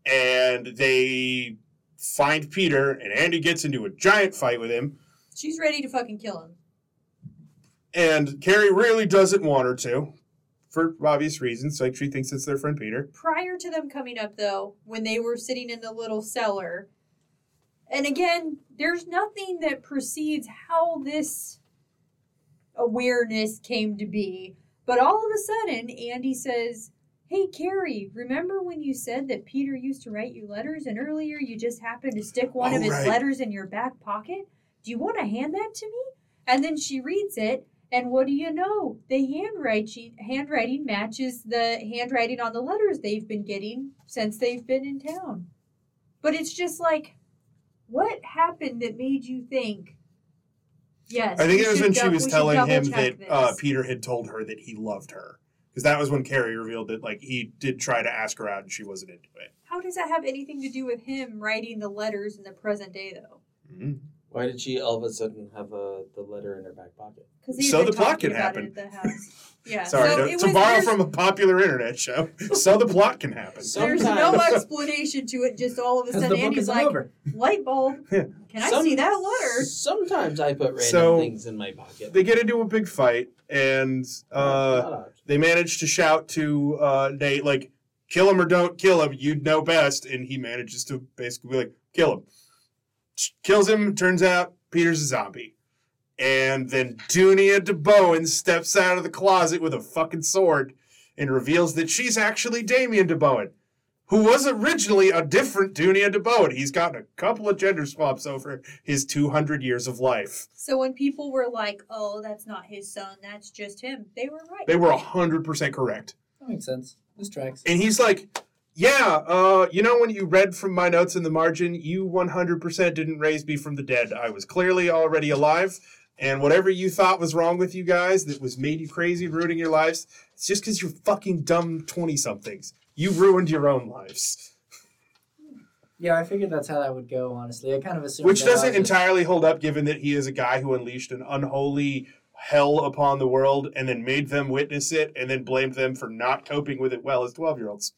and they find Peter, and Andy gets into a giant fight with him, She's ready to fucking kill him. and Carrie really doesn't want her to, for obvious reasons. Like she thinks it's their friend Peter. Prior to them coming up, though, when they were sitting in the little cellar, and again, there's nothing that precedes how this awareness came to be. But all of a sudden, Andy says, Hey, Carrie, remember when you said that Peter used to write you letters and earlier you just happened to stick one Oh, of his right. letters in your back pocket? Do you want to hand that to me? And then she reads it, and what do you know? The handwriting handwriting matches the handwriting on the letters they've been getting since they've been in town. But it's just like, what happened that made you think? Yes, I think it was when she was telling him that uh. Peter had told her that he loved her. Because that was when Carrie revealed that, like, he did try to ask her out and she wasn't into it. How does that have anything to do with him writing the letters in the present day, though? Mhm. Why did she all of a sudden have uh, the letter in her back pocket? So the plot can happen. At the house. Yeah. Sorry, so to, to borrow there's, from a popular internet show, so the plot can happen. So- there's no explanation to it. Just all of a sudden, Andy's like, over. "Light bulb. Yeah. Can I see that letter?" Sometimes I put random So- things in my pocket. They get into a big fight, and uh, they manage to shout to uh, Nate, like, kill him or don't kill him, you'd know best. And he manages to basically be like, kill him. Kills him, turns out Peter's a zombie. And then Dunia DeBowen steps out of the closet with a fucking sword and reveals that she's actually Damien DeBowen, who was originally a different Dunia DeBowen. He's gotten a couple of gender swaps over his 200 years of life. So when people were like, "Oh, that's not his son. That's just him," they were right. They were 100% correct. That makes sense. This tracks. And he's like, Yeah, uh, you know, when you read from my notes in the margin, you 100% didn't raise me from the dead. I was clearly already alive. And whatever you thought was wrong with you guys that was made you crazy, ruining your lives, it's just because you're fucking dumb 20 somethings. You ruined your own lives. Yeah, I figured that's how that would go. Honestly, I kind of assumed. Which doesn't entirely hold up given that he is a guy who unleashed an unholy hell upon the world and then made them witness it and then blamed them for not coping with it well as 12 year olds.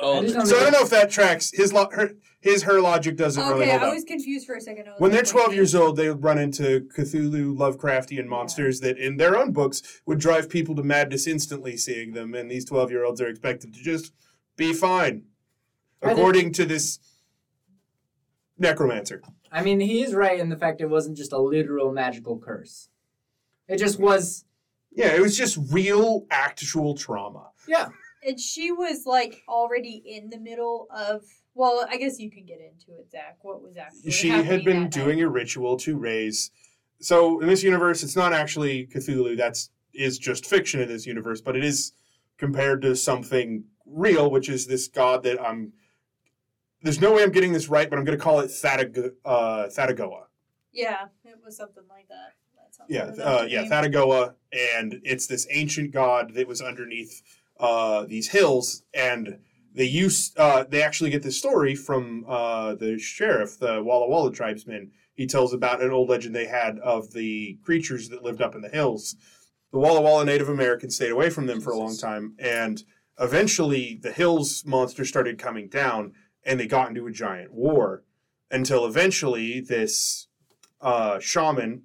Oh, I just the- don't So I don't know if that tracks. His lo- her, his her logic doesn't really Okay, hold I up. was confused for a second. I was When they're like, 12 years old, they run into Cthulhu, Lovecraftian monsters that, in their own books, would drive people to madness instantly seeing them. And these 12 year olds are expected to just be fine, I did- according to this necromancer. I mean, he is right in the fact it wasn't just a literal magical curse. It just was. Yeah, it was just real, actual trauma. Yeah. And she was like already in the middle of. Well, I guess you can get into it, Zach. What was actually she had been that night? doing a ritual to raise. So in this universe, it's not actually Cthulhu. That's is just fiction in this universe, but it is compared to something real, which is this god that I'm. There's no way I'm getting this right, but I'm going to call it Thatago, uh, Thatagoa. Yeah, it was something like that. Yeah, uh, yeah. Thatagoa, and it's this ancient god that was underneath uh, these hills, and they use uh, they actually get this story from uh, the sheriff, the Walla Walla tribesman. He tells about an old legend they had of the creatures that lived up in the hills. The Walla Walla Native Americans stayed away from them for a long time, and eventually the hills monster started coming down, and they got into a giant war until eventually this uh, shaman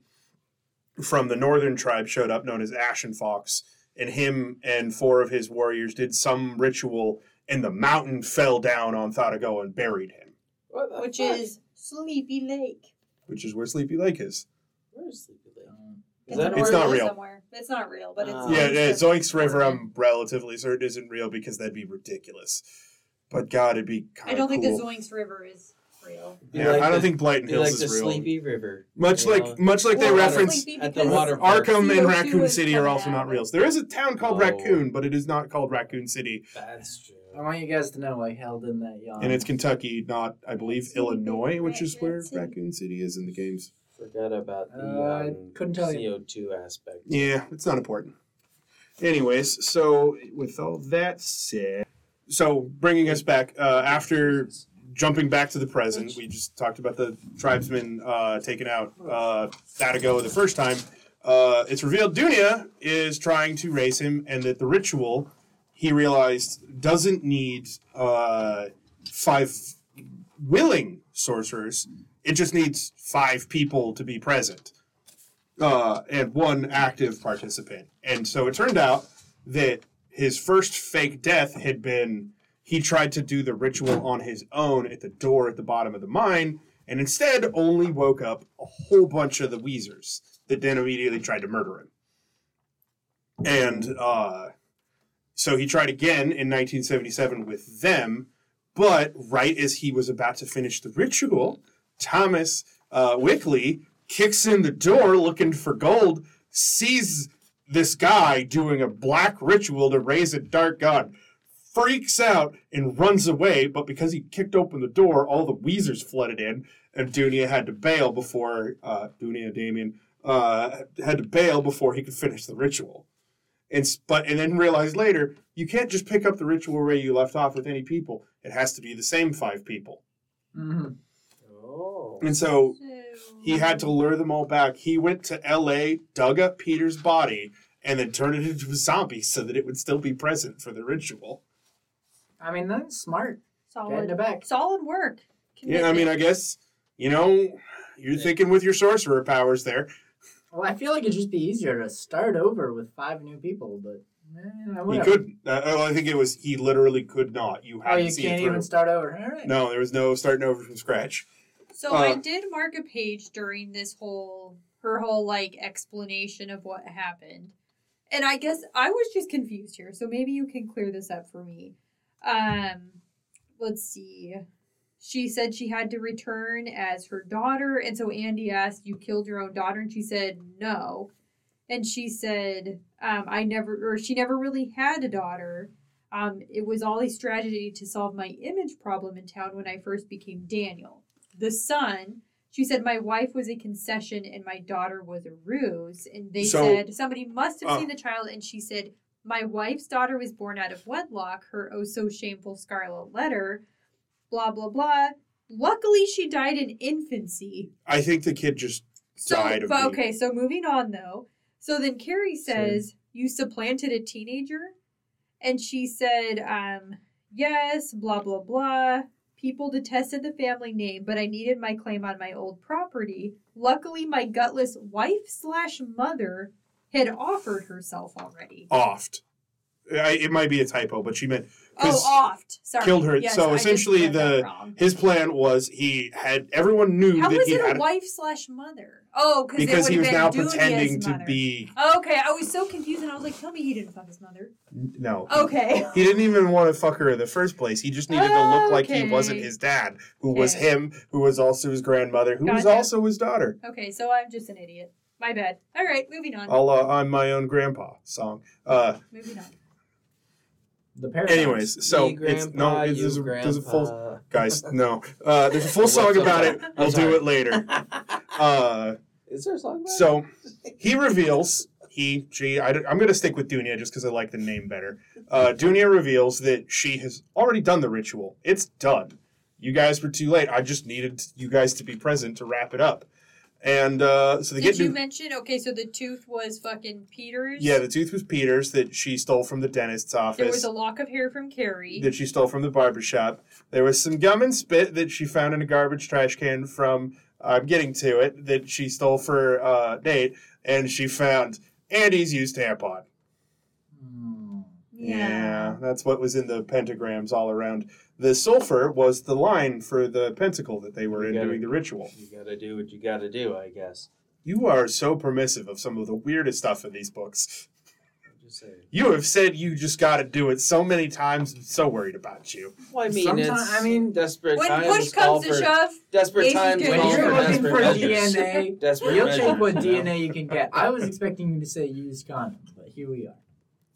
from the northern tribe showed up, known as Ashen Fox, and him and four of his warriors did some ritual, and the mountain fell down on Thatagoa and buried him, Which fuck? is Sleepy Lake. which is where Sleepy Lake is. Where's Sleepy Lake? Um, Is It's, that It's not real. Somewhere. It's not real, but it's Uh, yeah, Zoinks yeah, River. Zoinks River, I'm relatively certain isn't real because that'd be ridiculous. But God, it'd be kind I don't cool. think the Zoinks River is real. Yeah, like I don't the- think Blyton Hills like the is real. Sleepy River. Much you like know? much like they reference at the water park. Arkham and CO2 Raccoon City are also not out. real. There is a town called Oh. Raccoon, but it is not called Raccoon City, That's true. I want you guys to know I held in that yawn. and it's Kentucky, not I believe City, Illinois, which is where City. Raccoon City is in the games. Forgot about the Uh, um, couldn't tell you. CO2 aspect. Yeah, it's not important. Anyways, so with all that said, so bringing us back uh, after jumping back to the present, we just talked about the tribesmen uh, taking out uh, Thatago the first time. Uh, it's revealed Dunia is trying to raise him, and that the ritual he realized doesn't need uh, five willing sorcerers. It just needs five people to be present uh, and one active participant. And so it turned out that his first fake death had been he tried to do the ritual on his own at the door at the bottom of the mine, and instead only woke up a whole bunch of the Weezers that then immediately tried to murder him. And uh, so he tried again in 1977 with them, but right as he was about to finish the ritual, Thomas uh, Wickley kicks in the door looking for gold, sees this guy doing a black ritual to raise a dark god, freaks out and runs away. But because he kicked open the door, all the Weezers flooded in, and Dunia had to bail before uh, Dunia Damien uh, had to bail before he could finish the ritual. And but and then realized later you can't just pick up the ritual where you left off with any people. It has to be the same five people. hmm Oh. And so So- he had to lure them all back. He went to L.A., dug up Peter's body, and then turned it into a zombie so that it would still be present for the ritual. I mean, that's smart. Solid, it back. solid work. Yeah, I mean, I guess you know you're thinking with your sorcerer powers there. Well, I feel like it'd just be easier to start over with five new people, but eh, He couldn't. Uh, oh, I think it was he literally could not. You had Oh, to you see can't it through. even start over. All right. No, there was no starting over from scratch. So I Uh, did mark a page during this whole her whole like explanation of what happened. And I guess I was just confused here. So maybe you can clear this up for me. Um let's see. She said she had to return as her daughter and so Andy asked, "You killed your own daughter?" and she said, "No." And she said, um, I never or she never really had a daughter. Um, it was all a strategy to solve my image problem in town when I first became Daniel the son she said my wife was a concession and my daughter was a ruse and they So- said somebody must have uh, seen the child and she said my wife's daughter was born out of wedlock her oh so shameful scarlet letter blah blah blah. Luckily she died in infancy. I think the kid just so died of but, okay so moving on though. So then carrie says you supplanted a teenager? And she said um yes blah blah blah. People detested the family name, but I needed my claim on my old property. Luckily, my gutless wife slash mother had offered herself already. oft. I, it might be a typo, but she meant Oh, oft. Sorry. killed her. Yes, So essentially the- his plan was he had everyone knew How that was he it had a wife slash mother? Oh, because he was now pretending to be Okay, I was so confused, and I was like, "Tell me he didn't fuck his mother." no. Okay. He didn't even want to fuck her in the first place. He just needed to look like he wasn't his dad, who was Okay. him, who was also his grandmother, who was also his daughter. Okay, so I'm just an idiot. My bad. All right, moving on. All uh, I'm my own grandpa song. Uh, Moving on. The paradox. Anyways, so Me, it's no, Grandpa, it's, there's, a, there's a full Grandpa. guys. No, uh, there's a full song about it. I'm We'll do it later. Uh, Is there a song about it? so he reveals he she I, am going to stick with Dunia just because I like the name better. Uh, Dunia reveals that she has already done the ritual. It's done. You guys were too late. I just needed you guys to be present to wrap it up. And uh, so they Did get you to mention? Okay, so the tooth was fucking Peter's. yeah. The tooth was Peter's that she stole from the dentist's office. There was a lock of hair from Carrie. that she stole from the barber shop. There was some gum and spit that she found in a garbage trash can from. I'm getting to it. That she stole for uh, Nate, and she found Andy's used tampon. Yeah, that's what was in the pentagrams all around. The sulfur was the line for the pentacle that they were You in gotta- doing the ritual. You gotta do what you gotta do, I guess. You are so permissive of some of the weirdest stuff in these books. I'm just saying. You have said you just got to do it so many times. I'm so worried about you. Well, I mean, Sometimes- it's I mean, desperate when times push call comes to for shove, desperate Casey's times When you're for looking desperate for. DNA, Desperate you'll measures. take what DNA you can get. I was expecting you to say use condom, but here we are.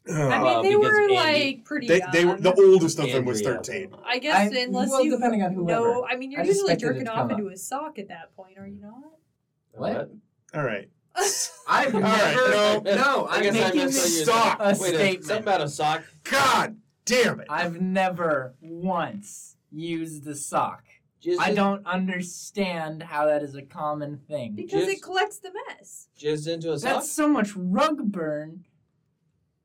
I Uh, mean, they because were Andy- like pretty they, young. they were the oldest of them was Andrea. thirteen. I guess I- unless well, you depending on whoever. know, I mean, you're I just usually expected it jerking to off come into a sock at that point, are you not? What? All right. I've All never. right, no, no, I I'm guess I making missed what you this Stop. a Wait, a, statement. something about a sock. God damn it. I've never once used the sock. Jizzed I in- don't understand how that is a common thing. Because Just- it collects the mess. jizzed into a sock. That's so much rug burn.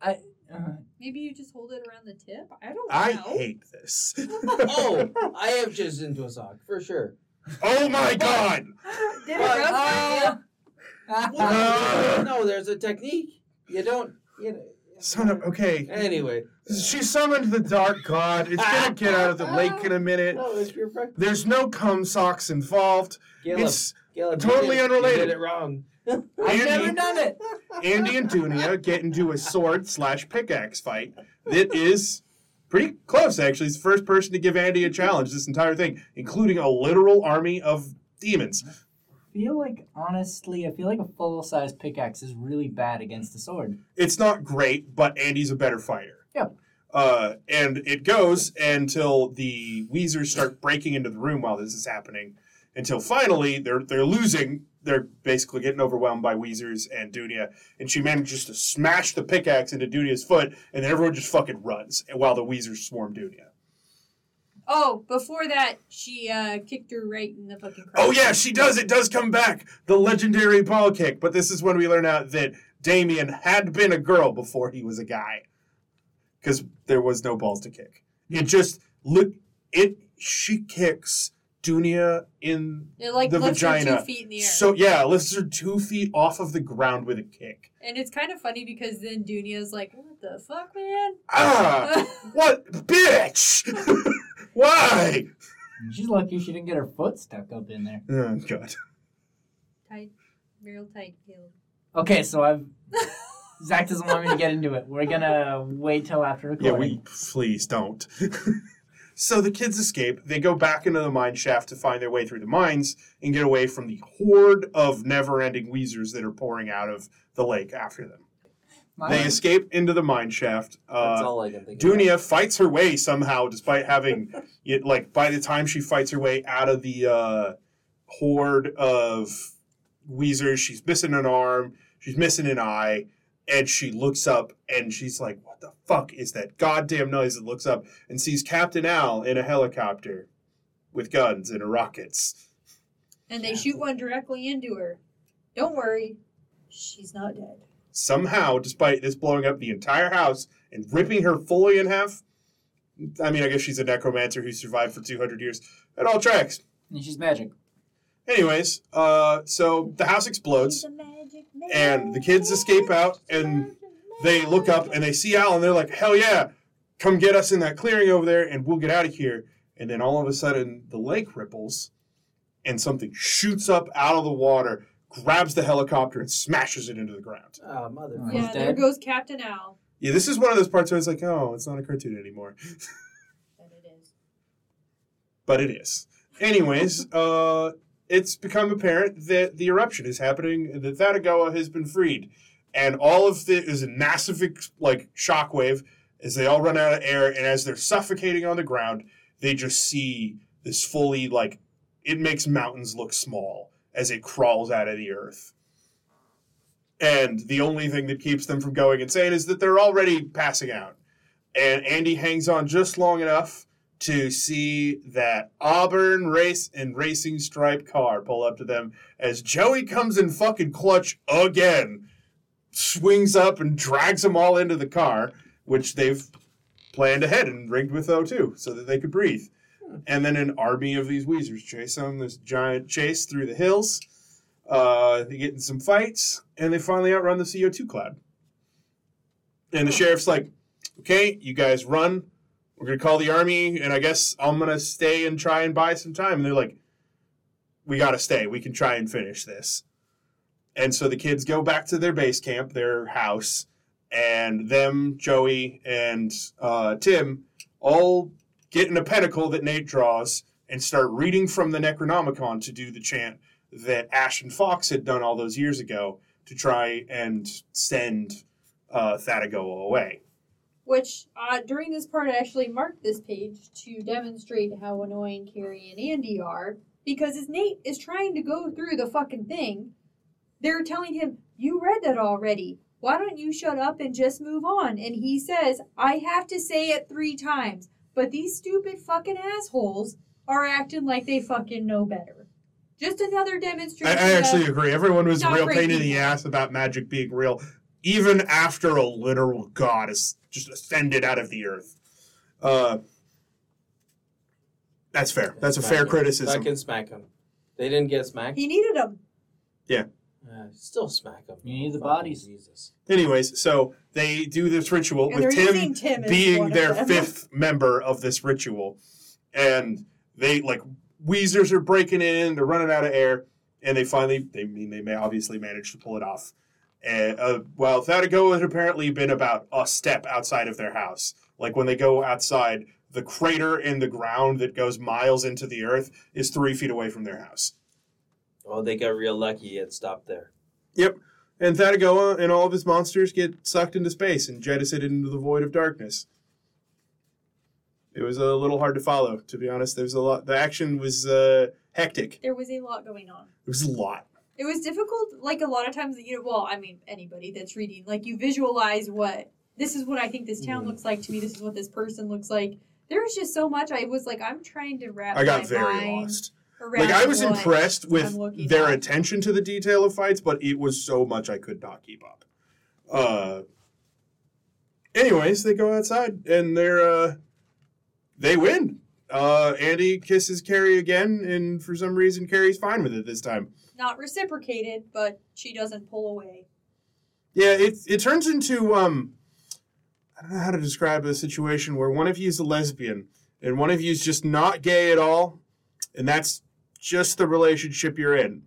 I. Uh, Maybe you just hold it around the tip. I don't know. I know. hate this. oh, I have jizzed into a sock for sure. oh my god. Did it Well, rub uh, Well, no, there's a technique. You don't. You know, Son of okay. Anyway, She summoned the dark god. It's gonna get out of the lake in a minute. no, it's your friend. There's no cum socks involved. Caleb, It's Caleb, you totally did- unrelated. You did it wrong. I've Andy- never done it. Andy and Dunia get into a sword slash pickaxe fight that is pretty close, actually. It's the first person to give Andy a challenge this entire thing, including a literal army of demons. I feel like honestly, I feel like a full size pickaxe is really bad against a sword. It's not great, but Andy's a better fighter. Yeah. Uh, and it goes until the Weezers start breaking into the room while this is happening. Until finally they're they're losing. They're basically getting overwhelmed by Weezers and Dunia, and she manages to smash the pickaxe into Dunia's foot, and then everyone just fucking runs while the Weezers swarm Dunia. Oh, before that, she uh, kicked her right in the fucking. crotch. Oh yeah, she does. It does come back. The legendary ball kick. But this is when we learn out that Damien had been a girl before he was a guy, because there was no balls to kick. It just look. It she kicks Dunia in It like the lifts her vagina. two feet in the air. so yeah, lifts her two feet off of the ground with a kick. and it's kind of funny because then Dunia's like, "What the fuck, man?" Ah, what bitch? Why? She's lucky she didn't get her foot stuck up in there. Oh god. tight, real tight, Caleb. Okay, so I've. Zach doesn't want me to get into it. We're gonna wait till after Yeah, recording. we please don't. So the kids escape. They go back into the mine shaft to find their way through the mines and get away from the horde of never-ending Weezers that are pouring out of the lake after them. My- They escape into the mine shaft. That's Uh, all I can think. Dunia fights her way somehow, despite having it. Like by the time she fights her way out of the uh, horde of Weezers, she's missing an arm, she's missing an eye, and she looks up and she's like, "What the fuck is that goddamn noise?" And looks up and sees Captain Al in a helicopter with guns and rockets. And they shoot one directly into her. Don't worry, she's not dead. Somehow, despite this blowing up the entire house and ripping her fully in half. I mean, I guess she's a necromancer who survived for 200 years. It all tracks. And she's magic. Anyways, uh, so the house explodes, and the kids escape out, and they look up and they see Al, and they're like, "Hell yeah, come get us in that clearing over there, and we'll get out of here." And then all of a sudden, the lake ripples, and something shoots up out of the water, grabs the helicopter, and smashes it into the ground. Oh, mother. He's Yeah, there dead? goes Captain Al. Yeah, this is one of those parts where it's like, "Oh, it's not a cartoon anymore," That it is. but it is. Anyways, uh, it's become apparent that the eruption is happening, that Thatagoa has been freed, and all of the is a massive like shockwave, as they all run out of air, and as they're suffocating on the ground, they just see this fully like it makes mountains look small as it crawls out of the earth. And the only thing that keeps them from going insane is that they're already passing out. And Andy hangs on just long enough to see that Auburn race and racing stripe car pull up to them as Joey comes in fucking clutch again, swings up and drags them all into the car, which they've planned ahead and rigged with O2 so that they could breathe. And then an army of these Weezers chase them, this giant chase through the hills. Uh, they get in some fights, and they finally outrun the CO2 cloud. And the sheriff's like, okay, you guys run. We're to call the army, and I guess I'm to stay and try and buy some time. And they're like, we got to stay. We can try and finish this. And so the kids go back to their base camp, their house, and them, Joey, and uh, Tim all get in a pentacle that Nate draws and start reading from the Necronomicon to do the chant that Ash and Fox had done all those years ago to try and send uh, away. Which uh, during this part, I actually marked this page to demonstrate how annoying Carrie and Andy are. Because as Nate is trying to go through the fucking thing, they're telling him, You read that already. Why don't you shut up and just move on? And he says, I have to say it three times. But these stupid fucking assholes are acting like they fucking know better. Just another demonstration. I actually agree. Everyone was a real pain in the ass about magic being real, even after a literal god has just ascended out of the earth. Uh, that's fair. That's a Smack fair him. criticism. can smack him. They didn't get smacked. he needed them. Uh, still smack him. You need the bodies. Jesus. Anyways, so they do this ritual And with Tim Tim being their fifth member of this ritual. And they like Weezers are breaking in, they're running out of air, and they finally they mean they may obviously manage to pull it off. And uh, well, Thadago had apparently been about a step outside of their house. Like when they go outside, the crater in the ground that goes miles into the earth is three feet away from their house. Oh, they got real lucky. and stopped there. Yep. And Thadagoa and all of his monsters get sucked into space and jettisoned into the void of darkness. It was a little hard to follow, to be honest. There's a lot. The action was uh, hectic. There was a lot going on. It was a lot. It was difficult, like a lot of times, you know, well, I mean, anybody that's reading, like you visualize what, this is what I think this town Mhm. looks like to me, this is what this person looks like. There was just so much, I was like, I'm trying to wrap I got my very lost. Like I was impressed with their at. attention to the detail of fights, but it was so much I could not keep up. Uh, anyways, they go outside and they're uh, they win. Uh, Andy kisses Carrie again, and for some reason, Carrie's fine with it this time. Not reciprocated, but she doesn't pull away. Yeah, it it turns into um I don't know how to describe a situation where one of you is a lesbian and one of you is just not gay at all, and that's just the relationship you're in.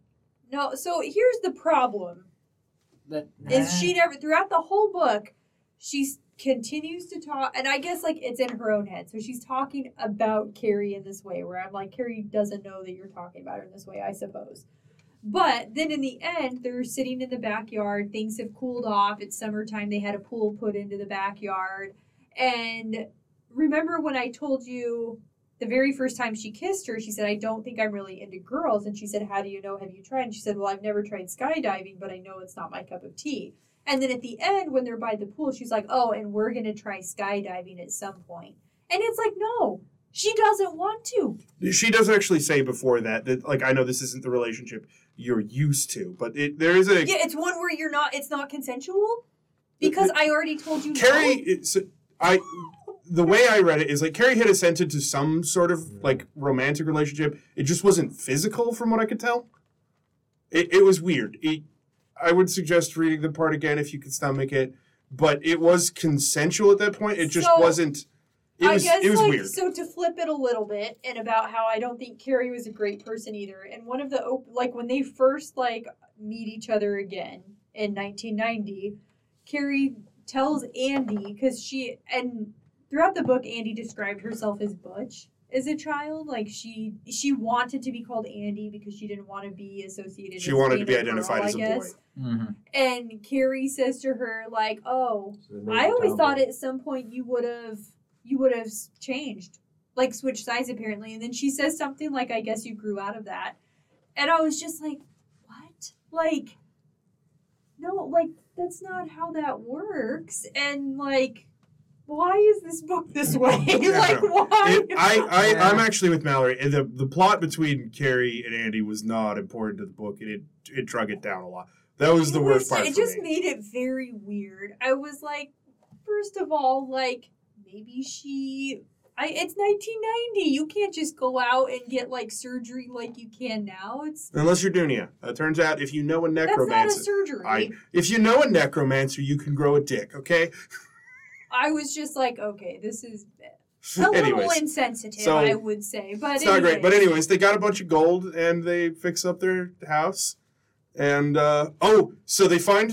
No, so here's the problem. That is she never throughout the whole book she continues to talk and i guess like it's in her own head so she's talking about carrie in this way where i'm like carrie doesn't know that you're talking about her in this way i suppose but then in the end they're sitting in the backyard things have cooled off it's summertime they had a pool put into the backyard and remember when i told you the very first time she kissed her, she said, I don't think I'm really into girls. And she said, How do you know? Have you tried? And she said, Well, I've never tried skydiving, but I know it's not my cup of tea. And then at the end, when they're by the pool, she's like, Oh, and we're going to try skydiving at some point. And it's like, No, she doesn't want to. She does actually say before that that like I know this isn't the relationship you're used to, but it there is a Yeah, it's one where you're not, it's not consensual because I already told you Carrie. no. It's, I the way I read it is like Carrie had assented to some sort of like romantic relationship. It just wasn't physical, from what I could tell. It it was weird. It, I would suggest reading the part again if you could stomach it, but it was consensual at that point. It just So, wasn't. It was I guess it was like weird. so to flip it a little bit and about how I don't think Carrie was a great person either. And one of the op- like when they first like meet each other again in 1990, Carrie tells Andy because she and throughout the book Andy described herself as butch, as a child. Like she she wanted to be called Andy because she didn't want to be associated. She as wanted to be a girl, identified as a boy. Mm-hmm. And Carrie says to her like, "Oh, So they made I always thought at some point you would have you would have changed, like switched sides apparently." And then she says something like, "I guess you grew out of that," and I was just like, "What? Like, no, like that's not how that works." And like, why is this book this way? Yeah, like, why? It, I, I, Yeah. I'm actually with Mallory. The the plot between Carrie and Andy was not important to the book, and it it drug it down a lot. That was the It worst part It for just me. made it very weird. I was like, first of all, like maybe she. I, it's 1990. You can't just go out and get like surgery like you can now. It's Unless you're Dunia. It turns out if you know a necromancer, that's not a surgery. I, if you know a necromancer, you can grow a dick. Okay. I was just like, okay, this is a little anyways, insensitive, so- I would say. But it's not great. But anyways. anyways, they got a bunch of gold and they fix up their house, and uh, oh, so they find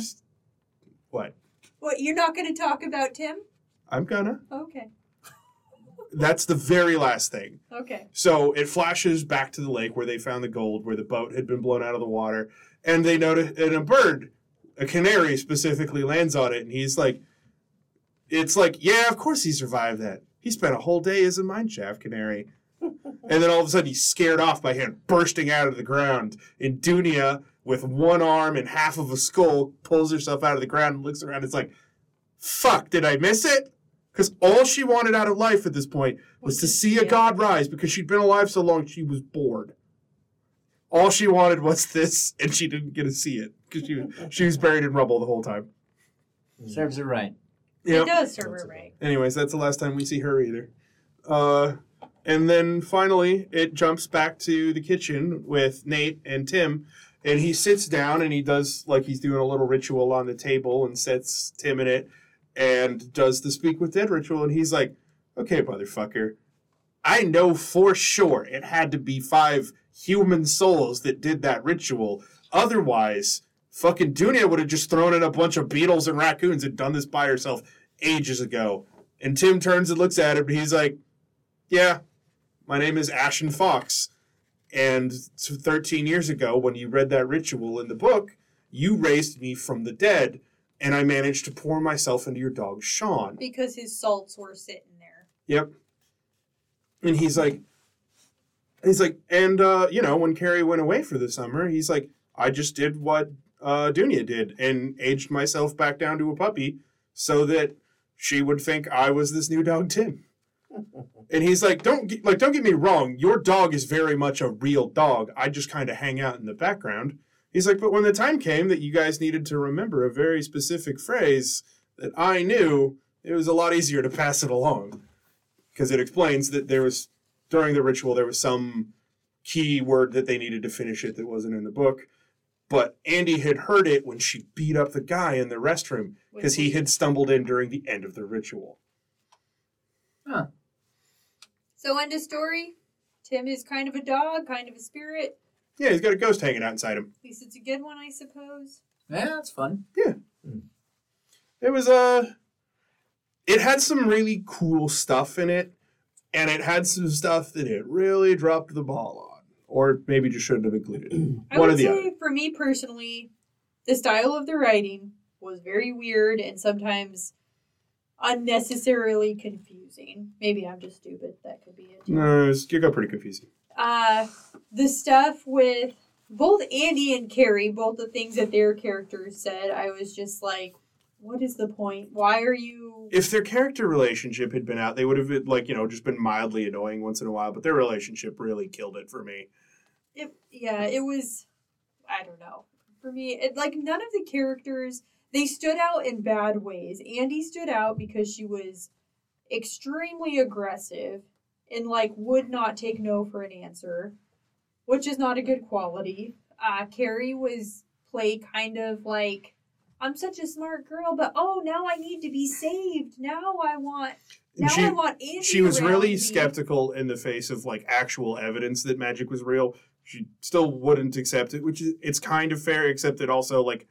what? what you're not going to talk about Tim? I'm gonna. Okay, That's the very last thing. okay. So it flashes back to the lake where they found the gold, where the boat had been blown out of the water, and they notice and a bird, a canary specifically, lands on it, and he's like, "It's like, yeah, of course he survived that. He spent a whole day as a mine shaft canary." and then all of a sudden he's scared off by him bursting out of the ground. And Dunia, with one arm and half of a skull, pulls herself out of the ground and looks around. It's like, "Fuck, did I miss it?" Because all she wanted out of life at this point was to see a god rise because she'd been alive so long she was bored. All she wanted was this, and she didn't get to see it because she, she was buried in rubble the whole time. Serves her right. Yep. It does serve That's her right. Anyways, that's the last time we see her either. Uh, and then finally, it jumps back to the kitchen with Nate and Tim, and he sits down and he does like he's doing a little ritual on the table and sets Tim in it and does the speak with dead ritual. And he's like, "Okay, motherfucker, I know for sure it had to be five human souls that did that ritual. Otherwise." Fucking Dunia would have just thrown in a bunch of beetles and raccoons and done this by herself ages ago. And Tim turns and looks at him, and he's like, Yeah, my name is Ashen Fox. And 13 years ago, when you read that ritual in the book, you raised me from the dead, and I managed to pour myself into your dog, Sean. Because his salts were sitting there. Yep. And he's like, he's like, and uh, you know, when Carrie went away for the summer, he's like, I just did what uh, Dunia did and aged myself back down to a puppy so that she would think I was this new dog Tim. And he's like, don't get, like, don't get me wrong. Your dog is very much a real dog. I just kind of hang out in the background. He's like, but when the time came that you guys needed to remember a very specific phrase that I knew, it was a lot easier to pass it along because it explains that there was during the ritual there was some key word that they needed to finish it that wasn't in the book. But Andy had heard it when she beat up the guy in the restroom because he had stumbled in during the end of the ritual. Huh. So end of story. Tim is kind of a dog, kind of a spirit. Yeah, he's got a ghost hanging out inside him. At least it's a good one, I suppose. Yeah, that's fun. Yeah. It was uh it had some really cool stuff in it, and it had some stuff that it really dropped the ball on, or maybe just shouldn't have included. I One or would the say, other. for me personally, the style of the writing was very weird and sometimes unnecessarily confusing. Maybe I'm just stupid. That could be it. No, it, was, it got pretty confusing. Uh, the stuff with both Andy and Carrie, both the things that their characters said, I was just like, what is the point? Why are you. If their character relationship had been out, they would have been like you know just been mildly annoying once in a while. But their relationship really killed it for me. It, yeah, it was. I don't know. For me, it like none of the characters they stood out in bad ways. Andy stood out because she was extremely aggressive and like would not take no for an answer, which is not a good quality. Uh, Carrie was play kind of like I'm such a smart girl, but oh now I need to be saved. Now I want now she I want Andy. she was really me. skeptical in the face of like actual evidence that magic was real. She still wouldn't accept it, which is it's kind of fair, except that also like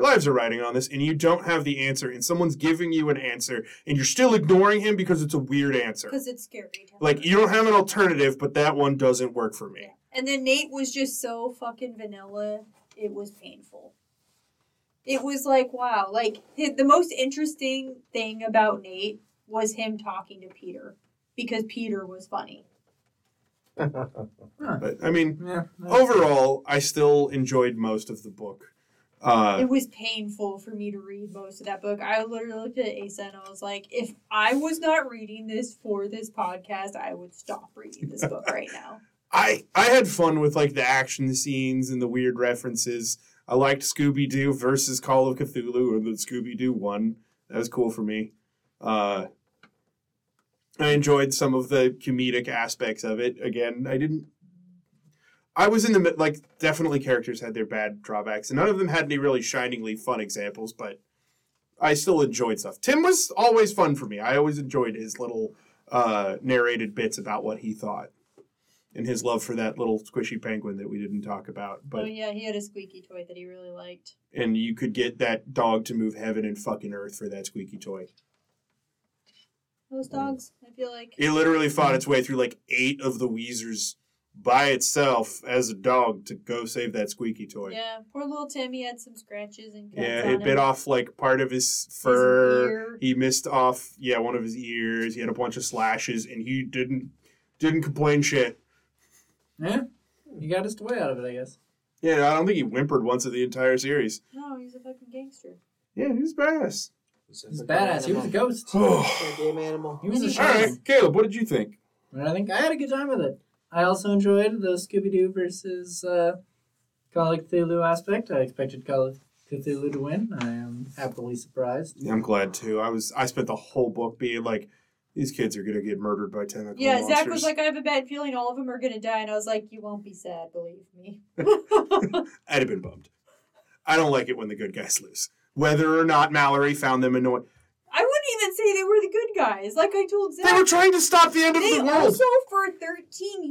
Your lives are riding on this, and you don't have the answer, and someone's giving you an answer, and you're still ignoring him because it's a weird answer. Because it's scary. Like you don't have an alternative, but that one doesn't work for me. Yeah. And then Nate was just so fucking vanilla. It was painful. It was like, wow. Like, the most interesting thing about Nate was him talking to Peter because Peter was funny. But I mean, Yeah. overall, I still enjoyed most of the book. Uh, it was painful for me to read most of that book. I literally looked at Asa and I was like, if I was not reading this for this podcast, I would stop reading this book right now. I I had fun with like the action scenes and the weird references. I liked Scooby Doo versus Call of Cthulhu or the Scooby Doo one. That was cool for me. Uh, I enjoyed some of the comedic aspects of it. Again, I didn't. I was in the like definitely characters had their bad drawbacks, and none of them had any really shiningly fun examples. But I still enjoyed stuff. Tim was always fun for me. I always enjoyed his little uh, narrated bits about what he thought and his love for that little squishy penguin that we didn't talk about. But oh, yeah, he had a squeaky toy that he really liked. and you could get that dog to move heaven and fucking earth for that squeaky toy. Those dogs, I feel like. It literally fought its way through like eight of the Weezers by itself as a dog to go save that squeaky toy. Yeah, poor little Timmy had some scratches and cuts Yeah, on it him. bit off like part of his fur. ear. he missed off yeah one of his ears. He had a bunch of slashes, and he didn't didn't complain shit. Yeah. he got his toy out of it, I guess. Yeah, I don't think he whimpered once of the entire series. No, he's a fucking gangster. Yeah, he's badass. He's a badass. He was a ghost. All Goddamn animal. He was a And he- Caleb, what did you think? I think I had a good time with it. I also enjoyed the Scooby Doo versus uh, Call of Cthulhu aspect. I expected Call of Cthulhu to win. I am happily surprised. Yeah, I'm glad too. I was I spent the whole book being like, these kids are gonna get murdered by tentacle Yeah, monsters. Zach was like, I have a bad feeling all of them are gonna die, and I was like, you won't be sad, believe me. I'd have been bummed. I don't like it when the good guys lose, whether or not Mallory found them annoying. Even say they were the good guys. Like I told Zach, They were trying to stop the end of the world. also for 13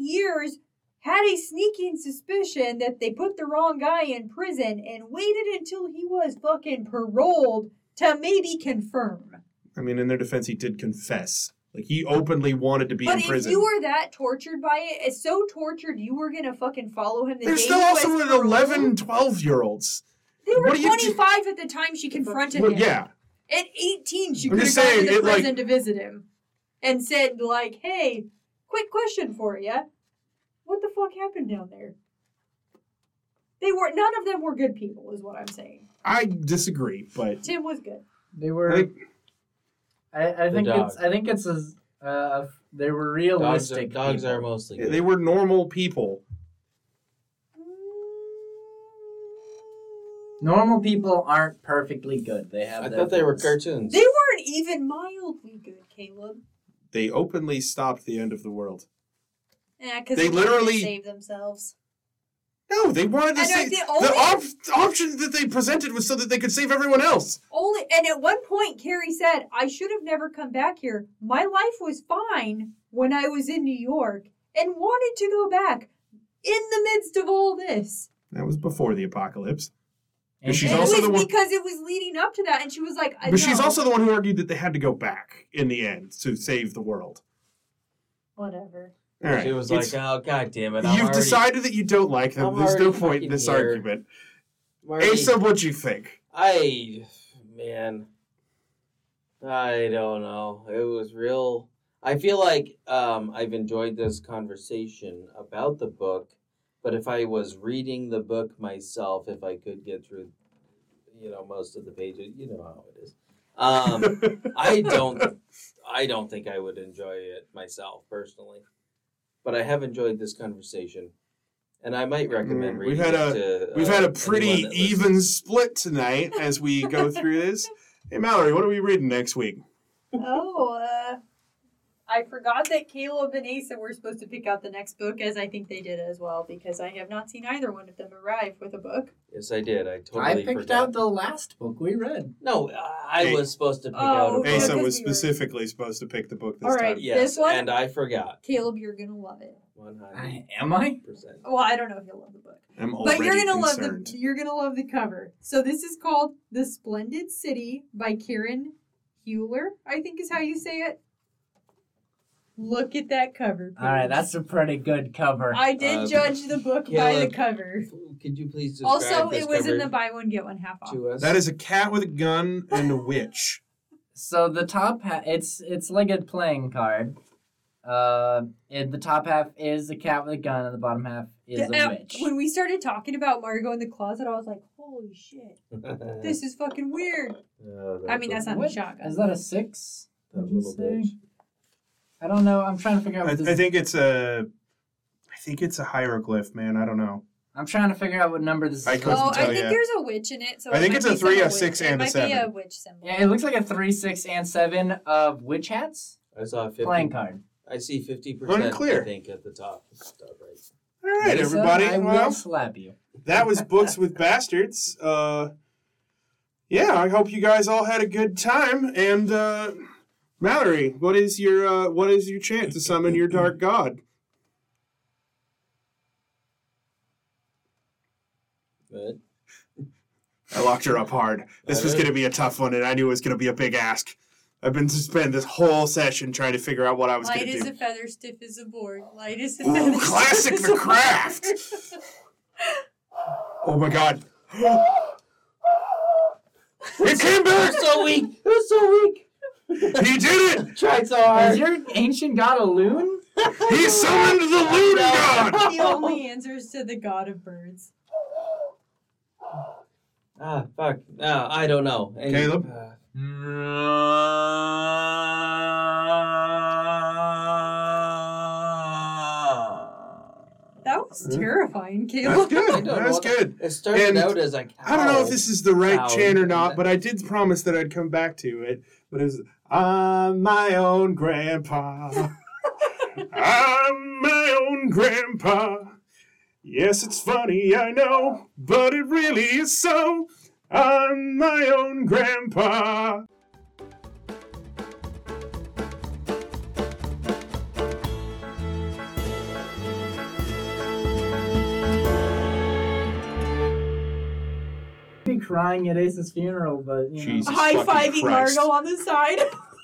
years had a sneaking suspicion that they put the wrong guy in prison and waited until he was fucking paroled to maybe confirm. I mean, in their defense, he did confess. Like he openly wanted to be but in if prison. you were that tortured by it, it's so tortured you were gonna fucking follow him the There's still also an paroled? 11, 12 year olds. They were What do you 25 at the time she confronted Well, him. yeah, At 18, she I'm could have gone to the it, like- to visit him and said, like, hey, quick question for you. What the fuck happened down there? They were none of them were good people, is what I'm saying. I disagree, but Tim was good. They were. think I, I think dog. it's. I think it's as. Uh, they were Dogs, are, realistic. dogs are mostly good. they were normal people. Normal people aren't perfectly good. They have. I their thought they were faults. cartoons. They weren't even mildly good, Caleb. They openly stopped the end of the world. Yeah, because They they literally literally- save themselves. No, they wanted to And save. the The, only- op- option that they presented was so that they could save everyone else. Only and at one point Carrie said, I should have never come back here. My life was fine when I was in New York and wanted to go back in the midst of all this. That was before the apocalypse. And She's also it was the one- because it was leading up to that and she was like, I But she's also the one who argued that they had to go back in the end to save the world. whatever. All right. She was it's- like, "Oh God damn it! I'm You've already, decided that you don't like them. I'm There's no point in this here. argument. I'm Asa, what'd you think? I man, I don't know. It was real. I feel like um, I've enjoyed this conversation about the book, but if I was reading the book myself, if I could get through, you know, most of the pages, you know how it is. Um, I don't. I don't think I would enjoy it myself personally, but I have enjoyed this conversation, and I might recommend Mm, reading we've had it a- to. We've uh, had a pretty even listens. split tonight as we go through this. Hey, Mallory, what are we reading next week? oh, uh I forgot that Caleb and Asa were supposed to pick out the next book, as I think they did as well, because I have not seen either one of them arrive with a book. Yes, I did. I totally I picked forgot. out the last book we read. No, I Hey. was supposed to pick Oh, out a oh, okay. book. Asa was we were- specifically supposed to pick the book this All right. time. Yes, This one? and I forgot. Caleb, you're gonna love it. One I, hundred am I? percent. Well, I don't know if you'll love the book, I'm but you're gonna concerned. love the you're gonna love the cover. So this is called "The Splendid City" by Karen Heuler. I think is how you say it. Look at that cover. All right, that's a pretty good cover. I did Uh, judge the book by the Caleb, cover. Could you please describe Also, this it was in the buy one get one half off. to us? That is a cat with a gun and a witch. So the top half, it's it's like a playing card. Uh, and the top half is a cat with a gun, and the bottom half is Yeah, a uh, witch. When we started talking about Margot in the closet, I was like, "Holy shit, this is fucking weird." Oh, I mean, that's not What? a shotgun. Is that a six? that What'd little say? bitch. I don't know. I'm trying to figure out. I, What this, I think it's a. I think it's a hieroglyph, man. I don't know. I'm trying to figure out what number this is. I couldn't Oh, I think ya. there's a witch in it. So I it think it's a three, some a witch- six, it and a might Be a witch symbol. Yeah, it looks like a three, six, and seven of witch hats I saw a fifty. playing card. I see fifty percent. Unclear. I think at the top. Top right. All right, Lisa, everybody. I Well, will slap you. that was books with bastards. Uh, yeah, I hope you guys all had a good time. And uh, Mallory, what is your uh, what is your chant to summon your dark god? Good. I locked her up hard. This was going to be a tough one, and I knew it was going to be a big ask. I've been to spend this whole session trying to figure out what I was Light going to as a feather, stiff as a board. Light as a Ooh, feather. classic stiff a the craft. Oh my god! it came back. so weak. It was so weak. He did it. Tried so hard. Is your ancient god a loon? He summoned the loon god. He only answers to the god of birds. Ah, fuck. No, I don't know. Caleb? uh, That was mm-hmm. terrifying, Caleb. I good. That's good. It started And out as a cow. I don't know if this is the right Cow. chant or not, but I did promise that I'd come back to it. But it was, I'm my own grandpa. I'm my own grandpa. Yes, it's funny, I know, but it really is so. I'm my own grandpa. Crying at Ace's funeral, but you know. Jesus. High fucking fiving Christ. Margot on the side.